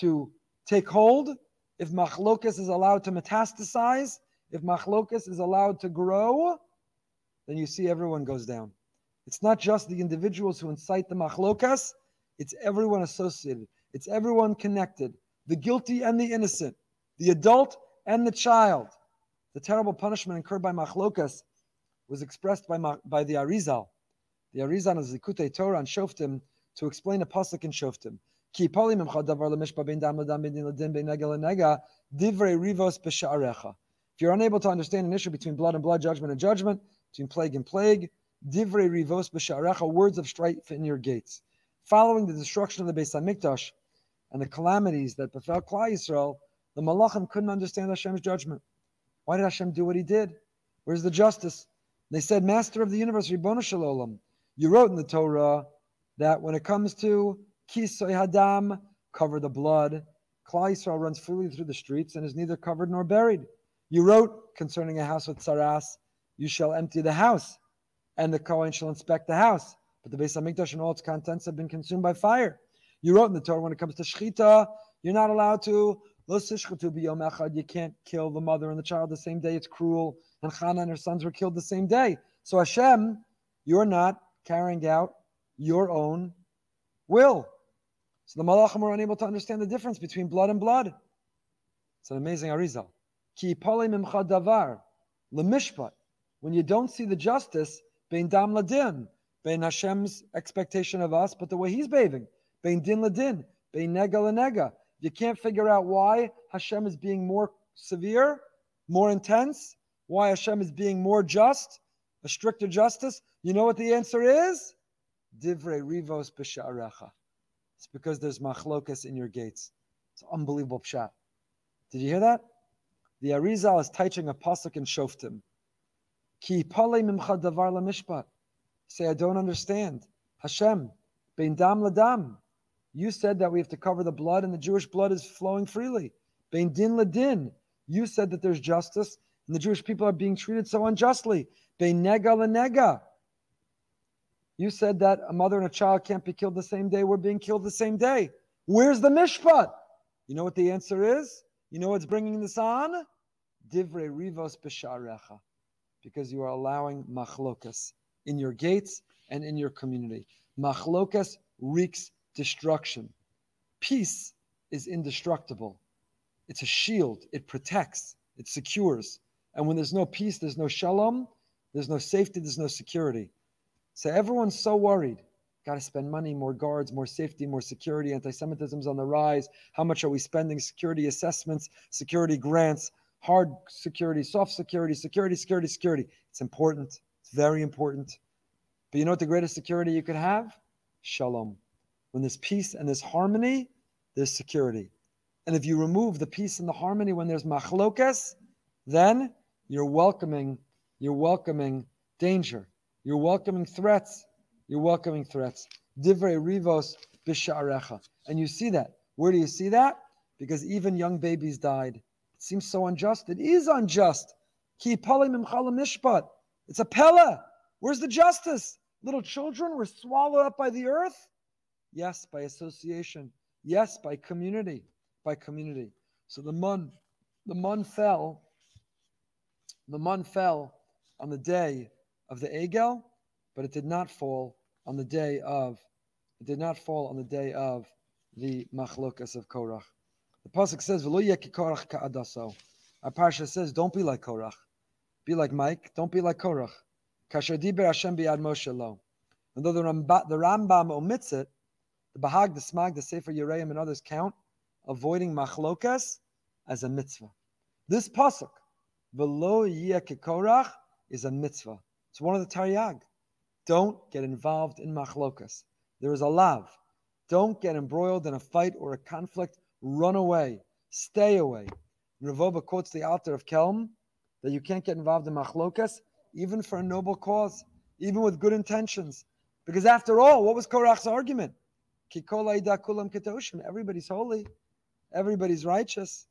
to take hold, if machlokas is allowed to metastasize, if machlokas is allowed to grow, then you see everyone goes down. It's not just the individuals who incite the machlokas, it's everyone associated. It's everyone connected. The guilty and the innocent, the adult and the child. The terrible punishment incurred by machlokas was expressed by, by the Arizal. The Arizal is Likutei Torah and Shoftim to explain a pasuk in Shoftim. Ki If you're unable to understand an issue between blood and blood, judgment and judgment, between plague and plague, divrei rivos b'sha'arecha, words of strife in your gates. Following the destruction of the Beis Hamikdash and the calamities that befell Klal Yisrael, the Malachim couldn't understand Hashem's judgment. Why did Hashem do what He did? Where's the justice? They said, Master of the universe, Ribbon Shalom, you wrote in the Torah that when it comes to Kisoy Hadam, cover the blood, Klal Yisrael runs freely through the streets and is neither covered nor buried. You wrote concerning a house with tsaras, you shall empty the house, and the Kohen shall inspect the house but the Beis Hamikdash and all its contents have been consumed by fire. You wrote in the Torah when it comes to Shechita, you're not allowed to. You can't kill the mother and the child the same day. It's cruel. And Chana and her sons were killed the same day. So Hashem, you're not carrying out your own will. So the Malachim were unable to understand the difference between blood and blood. It's an amazing Arizal. Ki davar lemishpat. When you don't see the justice, bein dam ladin, bein Hashem's expectation of us, but the way He's behaving, bein din ladin, bein nega lenega. You can't figure out why Hashem is being more severe, more intense, why Hashem is being more just, a stricter justice. You know what the answer is? Divrei rivos b'sha'arecha. It's because there's machlokas in your gates. It's unbelievable pshat. Did you hear that? The Arizal is teaching a pasuk in Shoftim. Ki mimcha davar mishpat. Say, I don't understand. Hashem, bein dam ladam. You said that we have to cover the blood, and the Jewish blood is flowing freely. Bein din ladin. You said that there's justice, and the Jewish people are being treated so unjustly. Bein nega lenega. You said that a mother and a child can't be killed the same day. We're being killed the same day. Where's the mishpat? You know what the answer is? You know what's bringing this on? Divrei rivos b'sharecha. Because you are allowing machlokas in your gates and in your community. Machlokas wreaks destruction. Peace is indestructible. It's a shield. It protects. It secures. And when there's no peace, there's no shalom, there's no safety, there's no security. So everyone's so worried. Got to spend money, more guards, more safety, more security. Anti Semitism's on the rise. How much are we spending? Security assessments, security grants, hard security, soft security, security, security, security. It's important. It's very important. But you know what the greatest security you could have? Shalom. When there's peace and there's harmony, there's security. And if you remove the peace and the harmony when there's machlokas, then you're welcoming, you're welcoming danger. You're welcoming threats. You're welcoming threats. Divrei rivos b'sha'arecha. And you see that. Where do you see that? Because even young babies died. Seems so unjust. It is unjust. Ki mishpat. It's a pella. Where's the justice? Little children were swallowed up by the earth? Yes, by association. Yes, by community. By community. So the mun, the mun fell. The mun fell on the day of the Egel, but it did not fall on the day of it did not fall on the day of the machlokas of Korach. The pasuk says, "V'lo Korach ka'adaso." Our parsha says, "Don't be like Korach, be like Mike. Don't be like Korach." Kasher diber Hashem biad Moshe lo. And though the, Ramba, the Rambam omits it, the Bahag, the Smag, the Sefer Yereim, and others count avoiding machlokas as a mitzvah. This pasuk, "V'lo Korach," is a mitzvah. It's one of the Taryag. Don't get involved in machlokas. There is a lav. Don't get embroiled in a fight or a conflict. Run away. Stay away. Ravoba quotes the Alter of Kelm that you can't get involved in machlokas, even for a noble cause, even with good intentions. Because after all, what was Korach's argument? Everybody's holy. Everybody's righteous.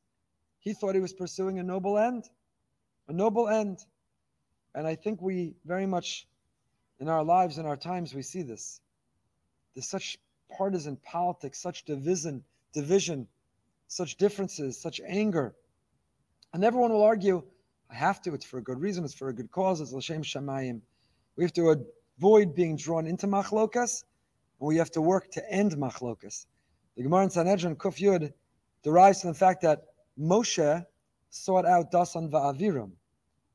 He thought he was pursuing a noble end. A noble end. And I think we very much in our lives, in our times, we see this. There's such partisan politics, such division, division, such differences, such anger. And everyone will argue, I have to, it's for a good reason, it's for a good cause, it's Lashem Shamayim. We have to avoid being drawn into machlokas, and we have to work to end machlokas. The Gemara in Sanhedrin Kuf Yud derives from the fact that Moshe sought out Dasan Va'aviram.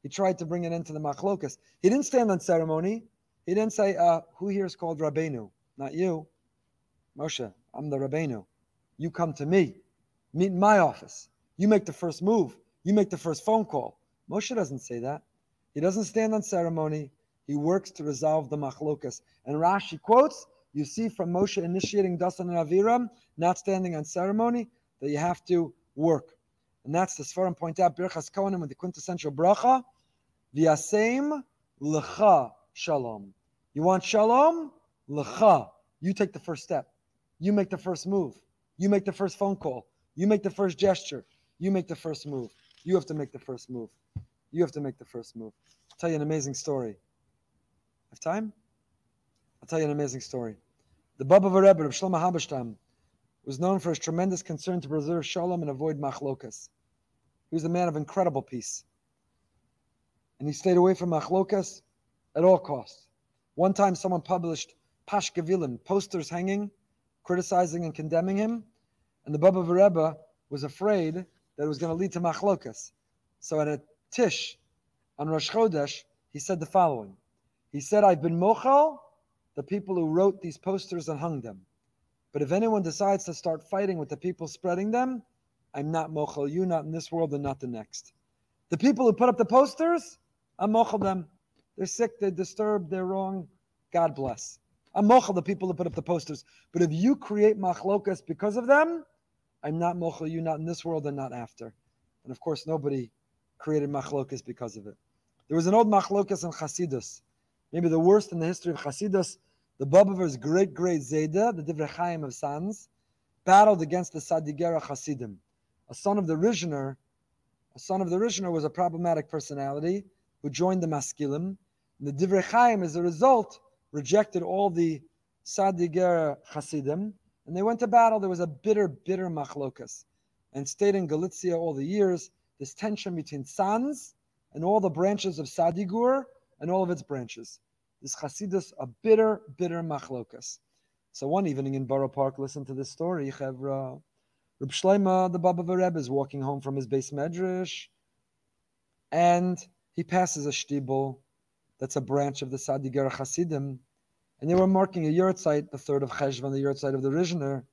He tried to bring it into the machlokas. He didn't stand on ceremony. He didn't say, uh, "Who here is called Rabbeinu?" Not you, Moshe. I'm the Rabbeinu. You come to me. Meet in my office. You make the first move. You make the first phone call. Moshe doesn't say that. He doesn't stand on ceremony. He works to resolve the machlokas. And Rashi quotes, you see from Moshe initiating Dasan and Aviram, not standing on ceremony, that you have to work. And that's the Sfarim point out, Birchas Kohanim with the quintessential bracha, V'yasem lecha shalom. You want shalom? Lecha. You take the first step. You make the first move. You make the first phone call. You make the first gesture. You make the first move. You have to make the first move. You have to make the first move. I'll tell you an amazing story. Have time? I'll tell you an amazing story. The Bobover Rebbe of Shlomo Halberstam was known for his tremendous concern to preserve shalom and avoid machlokas. He was a man of incredible peace. And he stayed away from machlokas at all costs. One time, someone published Pashkevilim, posters hanging, criticizing and condemning him, and the Bobover Rebbe was afraid that it was going to lead to machlokas. So at a tish on Rosh Chodesh, he said the following. He said, I've been mochal, the people who wrote these posters and hung them. But if anyone decides to start fighting with the people spreading them, I'm not mochal you, not in this world and not the next. The people who put up the posters, I'm mochal them. They're sick, they're disturbed, they're wrong. God bless. I'm mochal the people who put up the posters. But if you create machlokas because of them, I'm not mochal you, not in this world and not after. And of course, nobody created machlokas because of it. There was an old machlokas in Chasidus, maybe the worst in the history of Chasidus. The Bobover's great great Zayda, the Divrei Chaim of Sanz, battled against the Sadigera Chasidim. A son of the Ruzhiner, a son of the Ruzhiner was a problematic personality who joined the Maskilim. And the Divrei Chaim, as a result, rejected all the Sadigera Chasidim, and they went to battle. There was a bitter, bitter machlokas, and stayed in Galicia all the years. This tension between Sanz and all the branches of Sadigur and all of its branches. This Chasidus, a bitter, bitter machlokas. So one evening in Borough Park, listen to this story. Chevra, Reb Shleima, the Bobover Rebbe, is walking home from his beis medrash, and he passes a shtibel that's a branch of the Sadigar Hasidim, and they were marking a yurtzeit, the third of Cheshvan, the yurt yurtzeit of the Ruzhiner,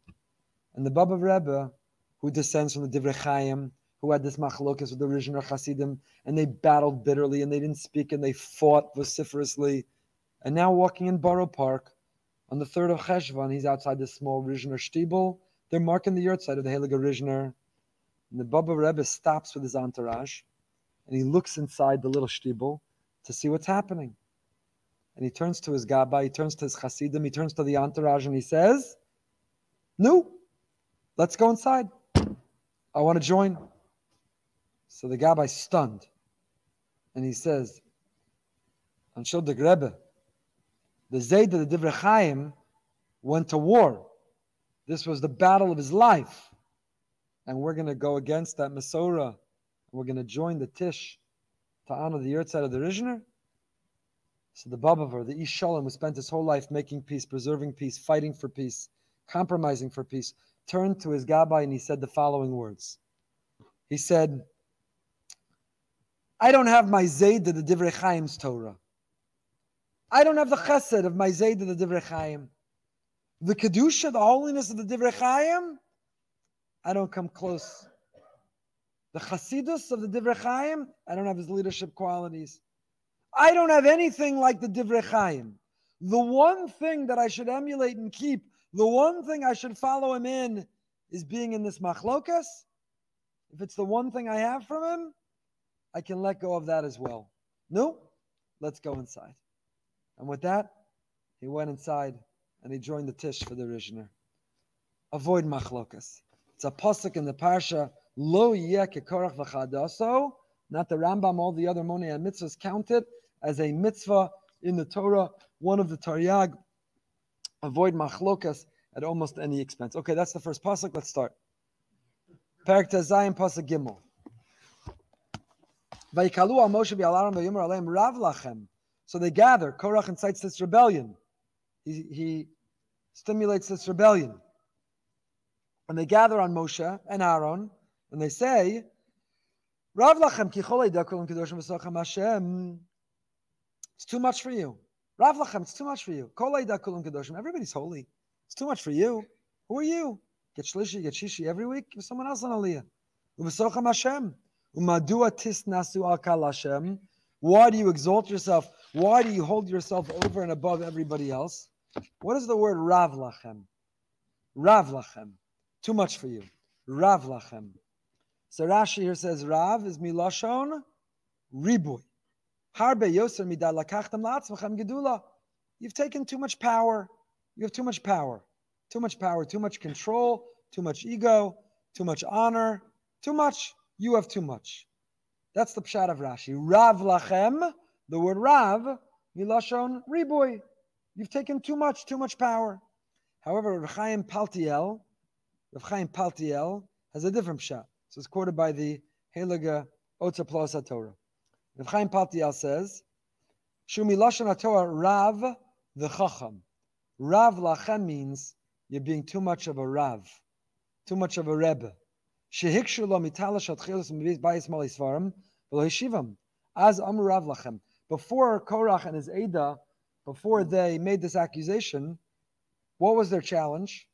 and the Bobover Rebbe, who descends from the Divrei Chaim, who had this machlokas with the Ruzhiner Hasidim, and they battled bitterly, and they didn't speak, and they fought vociferously, and now walking in Borough Park, on the third of Cheshvan, he's outside this small Ruzhiner shtibel. They're marking the yurt yurtzeit of the Heilige Ruzhiner, and the Bobover Rebbe stops with his entourage, and he looks inside the little shtibel, to see what's happening. And he turns to his Gabbai, he turns to his Hasidim, he turns to the entourage, and he says, No, let's go inside. I want to join. So the Gabbai stunned. And he says, Anshel the Rebbe, the Zayd of the Divrei Chaim went to war. This was the battle of his life. And we're going to go against that Masorah. We're going to join the Tish to honor the yurtzeit of the Ruzhiner? So the Bobover, the Ish Shalom, who spent his whole life making peace, preserving peace, fighting for peace, compromising for peace, turned to his Gabbai and he said the following words. He said, I don't have my Zayd the Divrei Chaim's Torah. I don't have the chesed of my Zayd the Divrei Chaim. The Kedusha, the holiness of the Divrei Chaim, I don't come close the Chasidus of the Divrei Chaim, I don't have his leadership qualities. I don't have anything like the Divrei Chaim. The one thing that I should emulate and keep, the one thing I should follow him in, is being in this machlokas. If it's the one thing I have from him, I can let go of that as well. No, let's go inside. And with that, he went inside and he joined the tish for the Ruzhiner. Avoid machlokas. It's a pasuk in the parsha Lo kekorach v'chadaso. Not the Rambam, all the other monei and mitzvahs counted as a mitzvah in the Torah. One of the Taryag. Avoid machlokas at almost any expense. Okay, that's the first pasuk. Let's start. Perak Tezayim pasuk Gimel. Vayikalu al Moshe bi'alaram v'yomer aleim rav lachem. So they gather. Korach incites this rebellion. He, he stimulates this rebellion. And they gather on Moshe and Aaron and they say, Rav lachem ki kedoshim v'socham Hashem. It's too much for you. Rav lachem, it's too much for you. Kol kedoshim. Everybody's holy. It's too much for you. Who are you? Get shlishi, get shishi every week. Give someone else on aliyah. V'socham Hashem. Umadua Hashem. Why do you exalt yourself? Why do you hold yourself over and above everybody else? What is the word Rav lachem? Rav lachem. Too much for you. Rav lachem. So Rashi here says Rav is milashon ribuy. Harbe yoser midalakachtam latzmachem gedula. You've taken too much power. You have too much power. Too much power, too much control, too much ego, too much honor, too much. You have too much. That's the pshat of Rashi. Rav lachem, the word Rav, milashon ribuy. You've taken too much, too much power. However, Rav Chaim Paltiel, Rav Chaim Paltiel has a different pshat. So it's quoted by the Heilige Otza Plus Torah. Rav Chaim Paltiel says, Shumi Lashon Torah Rav the chacham. Rav lachem means you're being too much of a rav, too much of a rebbe. Shehikshu lo mitalash atchilas bayis mali svarim v'lo yeshivam. As amur rav lachem. Before Korach and his Ada, before they made this accusation, what was their challenge?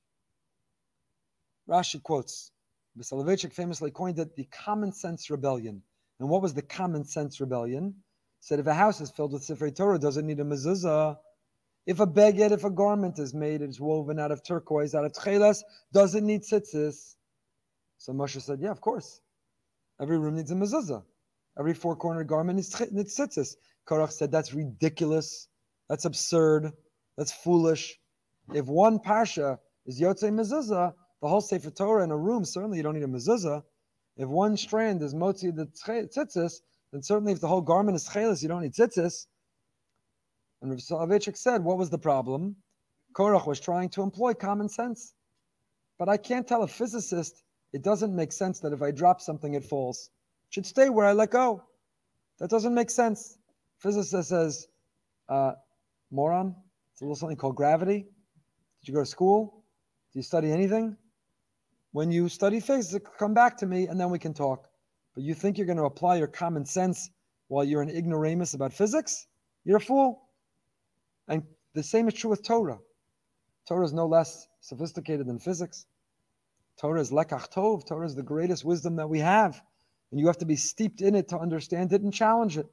Rashi quotes, Soloveitchik famously coined it the common sense rebellion. And what was the common sense rebellion? Said if a house is filled with Sifrei Torah, does it need a mezuzah? If a beged, if a garment is made, it's woven out of turquoise, out of tchelas, does it need tzitzis? So Moshe said, yeah, of course. Every room needs a mezuzah. Every four-cornered garment needs tzitzis. Korach said, that's ridiculous. That's absurd. That's foolish. If one parsha is yotzei mezuzah, the whole Sefer Torah in a room, certainly you don't need a mezuzah. If one strand is motzi the tzitzis, then certainly if the whole garment is tchelis, you don't need tzitzis. And Rav Soloveitchik said, what was the problem? Korach was trying to employ common sense. But I can't tell a physicist it doesn't make sense that if I drop something, it falls. It should stay where I let go. That doesn't make sense. Physicist says, uh, moron, it's a little something called gravity. Did you go to school? Do you study anything? When you study physics, come back to me and then we can talk. But you think you're going to apply your common sense while you're an ignoramus about physics? You're a fool. And the same is true with Torah. Torah is no less sophisticated than physics. Torah is lekach tov. Torah is the greatest wisdom that we have. And you have to be steeped in it to understand it and challenge it.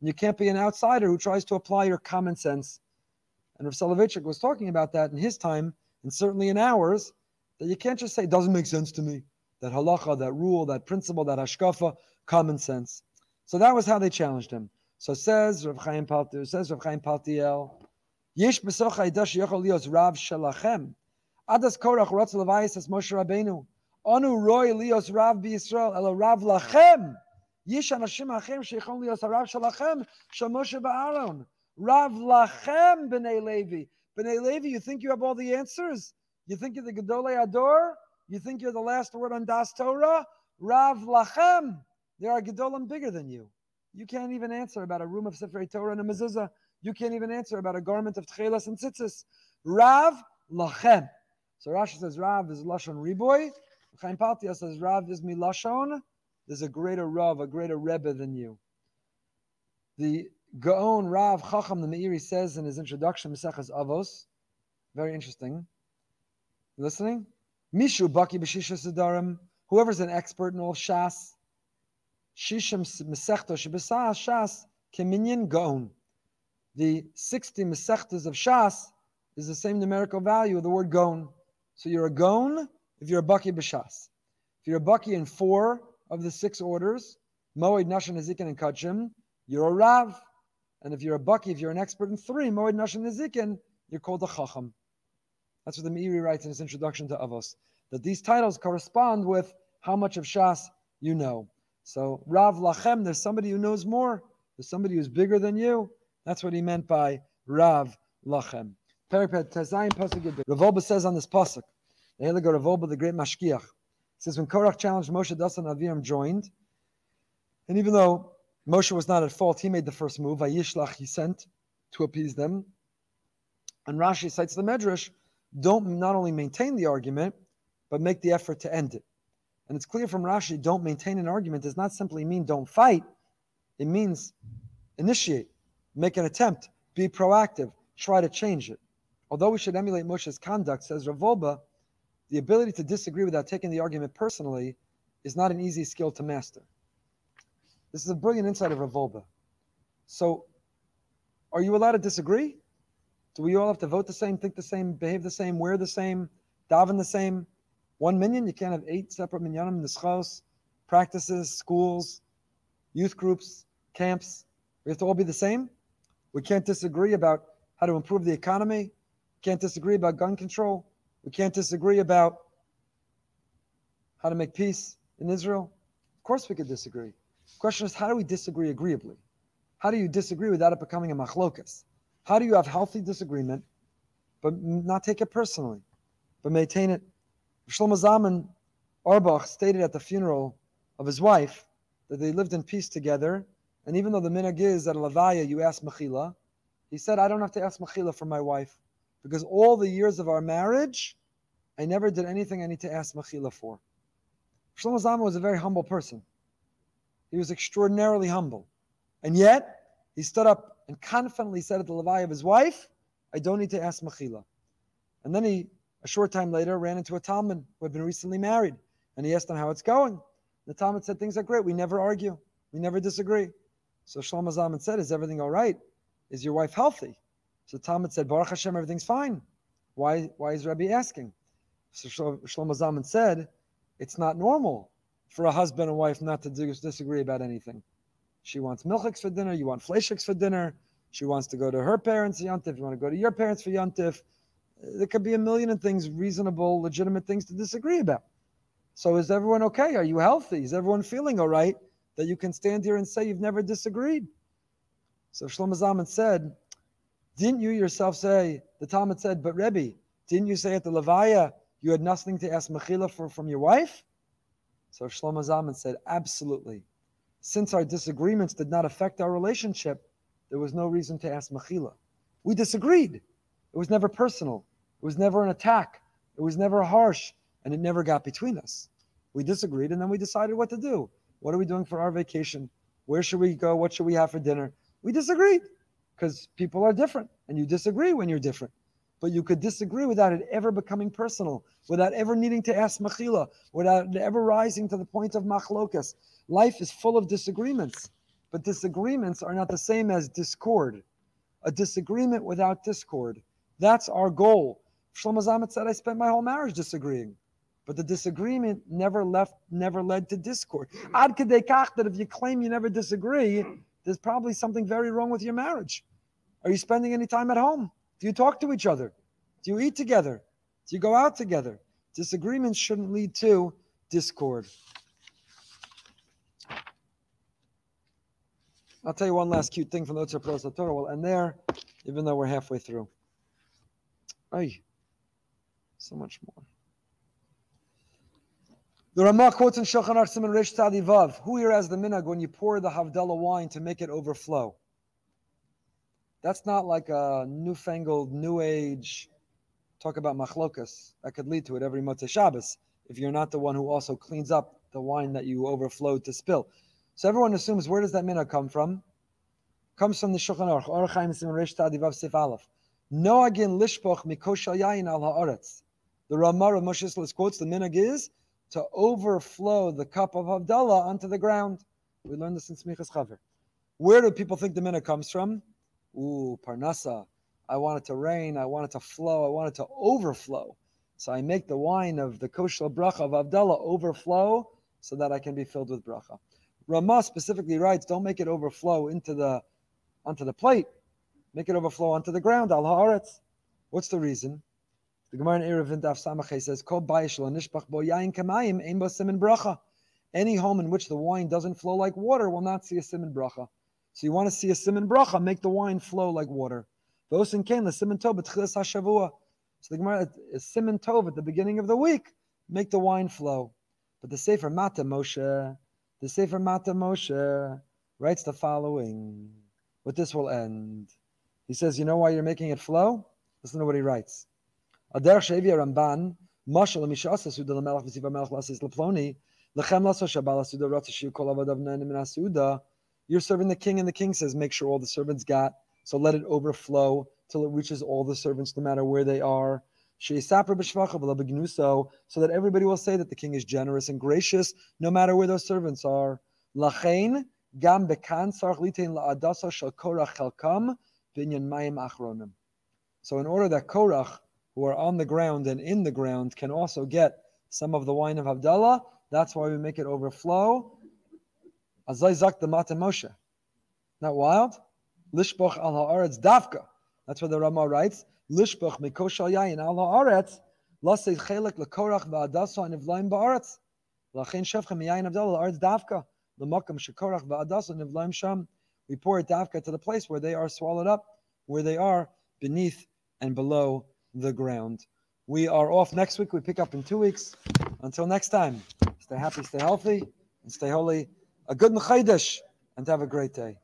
And you can't be an outsider who tries to apply your common sense. And Rav Soloveitchik was talking about that in his time, and certainly in ours, that you can't just say, it doesn't make sense to me. That halacha, that rule, that principle, that hashkafa, common sense. So that was how they challenged him. So says Rav Chaim Paltiel, says Rav Chaim Paltiel, Yesh besoch haidash yochol lios rav shalachem. Adas korach rotz levayis as Moshe Rabbeinu. Anu roy lios rav b'Yisrael, elo rav lachem. Yesh anashim achim sheichon lios rav shalachem, shal Moshe ba'aron. Rav lachem b'nei Levi. B'nei Levi, you think you have all the answers? You think you're the Gedolei Ador? You think you're the last word on Das Torah? Rav lachem. There are Gedolim bigger than you. You can't even answer about a room of Sefer Torah and a mezuzah. You can't even answer about a garment of tchelas and tzitzis. Rav lachem. So Rashi says Rav is lashon riboy. Chaim Paltiel says Rav is milashon. There's a greater Rav, a greater Rebbe than you. The Gaon Rav Chacham the Meiri says in his introduction, Mesechas Avos, very interesting. Listening? Mishu Baki B'Shisha Sidarim, whoever's an expert in all Shas, Shisham Mesechta Shebesah Shas, Keminyan Gaon. The 60 Mesechtas of Shas is the same numerical value of the word Gaon. So you're a Gaon if you're a Baki B'Shas. If you're a Baki in four of the six orders, Moed, Nashan, Nezikin, and Kachim, you're a Rav. And if you're a Baki, if you're an expert in three, Moed, Nashan, Nezikin, you're called a Chacham. That's what the Meiri writes in his introduction to Avos. That these titles correspond with how much of Shas you know. So Rav Lachem, there's somebody who knows more. There's somebody who's bigger than you. That's what he meant by Rav Lachem. Rav says on this pasuk, the the great Mashkiach, says when Korach challenged Moshe, Dasan Aviram joined, and even though Moshe was not at fault, he made the first move. Vayishlach, he sent to appease them. And Rashi cites the Medrash, don't not only maintain the argument, but make the effort to end it. And it's clear from Rashi, don't maintain an argument does not simply mean don't fight. It means initiate, make an attempt, be proactive, try to change it. Although we should emulate Moshe's conduct, says Rav the ability to disagree without taking the argument personally is not an easy skill to master. This is a brilliant insight of Rav So, are you allowed to disagree? Do we all have to vote the same, think the same, behave the same, wear the same, daven the same? One minyan, you can't have eight separate minyanim in the house, practices, schools, youth groups, camps. We have to all be the same. We can't disagree about how to improve the economy. Can't disagree about gun control. We can't disagree about how to make peace in Israel. Of course, we could disagree. The question is, how do we disagree agreeably? How do you disagree without it becoming a machlokas? How do you have healthy disagreement, but not take it personally, but maintain it? Shlomo Zalman Auerbach stated at the funeral of his wife that they lived in peace together. And even though the minhag is that a lavaya you ask mechila, He said, I don't have to ask Mechila for my wife because all the years of our marriage, I never did anything I need to ask Mechila for. Shlomo Zalman was a very humble person. He was extraordinarily humble. And yet, he stood up and confidently said at the Levi of his wife, I don't need to ask Mechila. And then he, a short time later, ran into a talmid who had been recently married. And he asked him how it's going. The talmid said, Things are great. We never argue. We never disagree. So Shlomo Zalman said, Is everything all right? Is your wife healthy? So talmid said, Baruch Hashem, everything's fine. Why, why is Rabbi asking? So Shlomo Zalman said, It's not normal for a husband and wife not to disagree about anything. She wants milchiks for dinner. You want fleishiks for dinner. She wants to go to her parents Yontif. You want to go to your parents for Yontif. There could be a million of things, reasonable, legitimate things to disagree about. So is everyone okay? Are you healthy? Is everyone feeling all right that you can stand here and say you've never disagreed? So Shlomo Zalman said, didn't you yourself say, the talmid said, but Rebbe, didn't you say at the Levaya you had nothing to ask Mechila for from your wife? So Shlomo Zalman said, absolutely since our disagreements did not affect our relationship, there was no reason to ask Mechila. We disagreed. It was never personal. It was never an attack. It was never harsh, and it never got between us. We disagreed, and then we decided what to do. What are we doing for our vacation? Where should we go? What should we have for dinner? We disagreed because people are different, and you disagree when you're different. But you could disagree without it ever becoming personal, without ever needing to ask Mechila, without ever rising to the point of machlokas. Life is full of disagreements, but disagreements are not the same as discord. A disagreement without discord. That's our goal. Shlomo Zalman said, I spent my whole marriage disagreeing. But the disagreement never left, never led to discord. Ad kach that if you claim you never disagree, there's probably something very wrong with your marriage. Are you spending any time at home? Do you talk to each other? Do you eat together? Do you go out together? Disagreements shouldn't lead to discord. I'll tell you one last cute thing from the Otzar Pros Torah. We'll end there, even though we're halfway through. Ay, so much more. The Ramah quotes in Shulchan Aruch Siman Reish Vav, Who here has the minhag when you pour the Havdalah wine to make it overflow? That's not like a newfangled, new age talk about machlokas. That could lead to it every Motzei Shabbos if you're not the one who also cleans up the wine that you overflowed to spill. So everyone assumes where does that minhag come from? Comes from the Shulchan Aruch, Sim Reish Tadivav Sif Aleph. Noagin lishpoch mikoshal yayin al haaretz. The Ramah of Moshe quotes the minhag is to overflow the cup of Havdalah onto the ground. We learned this in Smichas Chaver. Where do people think the minhag comes from? Ooh, Parnasa. I want it to rain. I want it to flow. I want it to overflow. So I make the wine of the kosher bracha of Havdalah overflow so that I can be filled with bracha. Rama specifically writes, don't make it overflow into the onto the plate. Make it overflow onto the ground, al haaretz. What's the reason? The Gemara in Eruvin Daf says, bo yain kamayim ein bracha. Any home in which the wine doesn't flow like water will not see a simin bracha. So you want to see a simin bracha, make the wine flow like water. Vosin kain the simin tov b'tchilas hashavua. So the Gemara is simin tov at the beginning of the week, make the wine flow. But the Sefer Mata Moshe the Sefer Mata Moshe writes the following. With this will end. He says, You know why you're making it flow? Listen to what he writes. Ader Shevi Ramban, Mashal Mishasa Suda Lamelach Visiva Melach Lasis Laploni, Lechem Laso Shabala Suda Ratashu Kol Avadav Nanim Suda. You're serving the king, and the king says, Make sure all the servants got, so let it overflow till it reaches all the servants, no matter where they are so that everybody will say that the king is generous and gracious, no matter where those servants are. gam korach binyan So in order that Korach, who are on the ground and in the ground, can also get some of the wine of Havdalah, that's why we make it overflow. Azay the Mata Moshe. Not wild? Lishboch al haaretz davka. That's what the Ramah writes. Lishbach mikoshal yayin al haaretz lasei chelek lekorach va'adaso anivlaim ba'aretz. Lachin shevchem yayin avdal la'aretz davka l'makam shekorach va'adaso anivlaim sham. We pour it davka to the place where they are swallowed up where they are beneath and below the ground. We are off next week. We pick up in two weeks. Until next time stay happy stay healthy and stay holy a good mechaydish and have a great day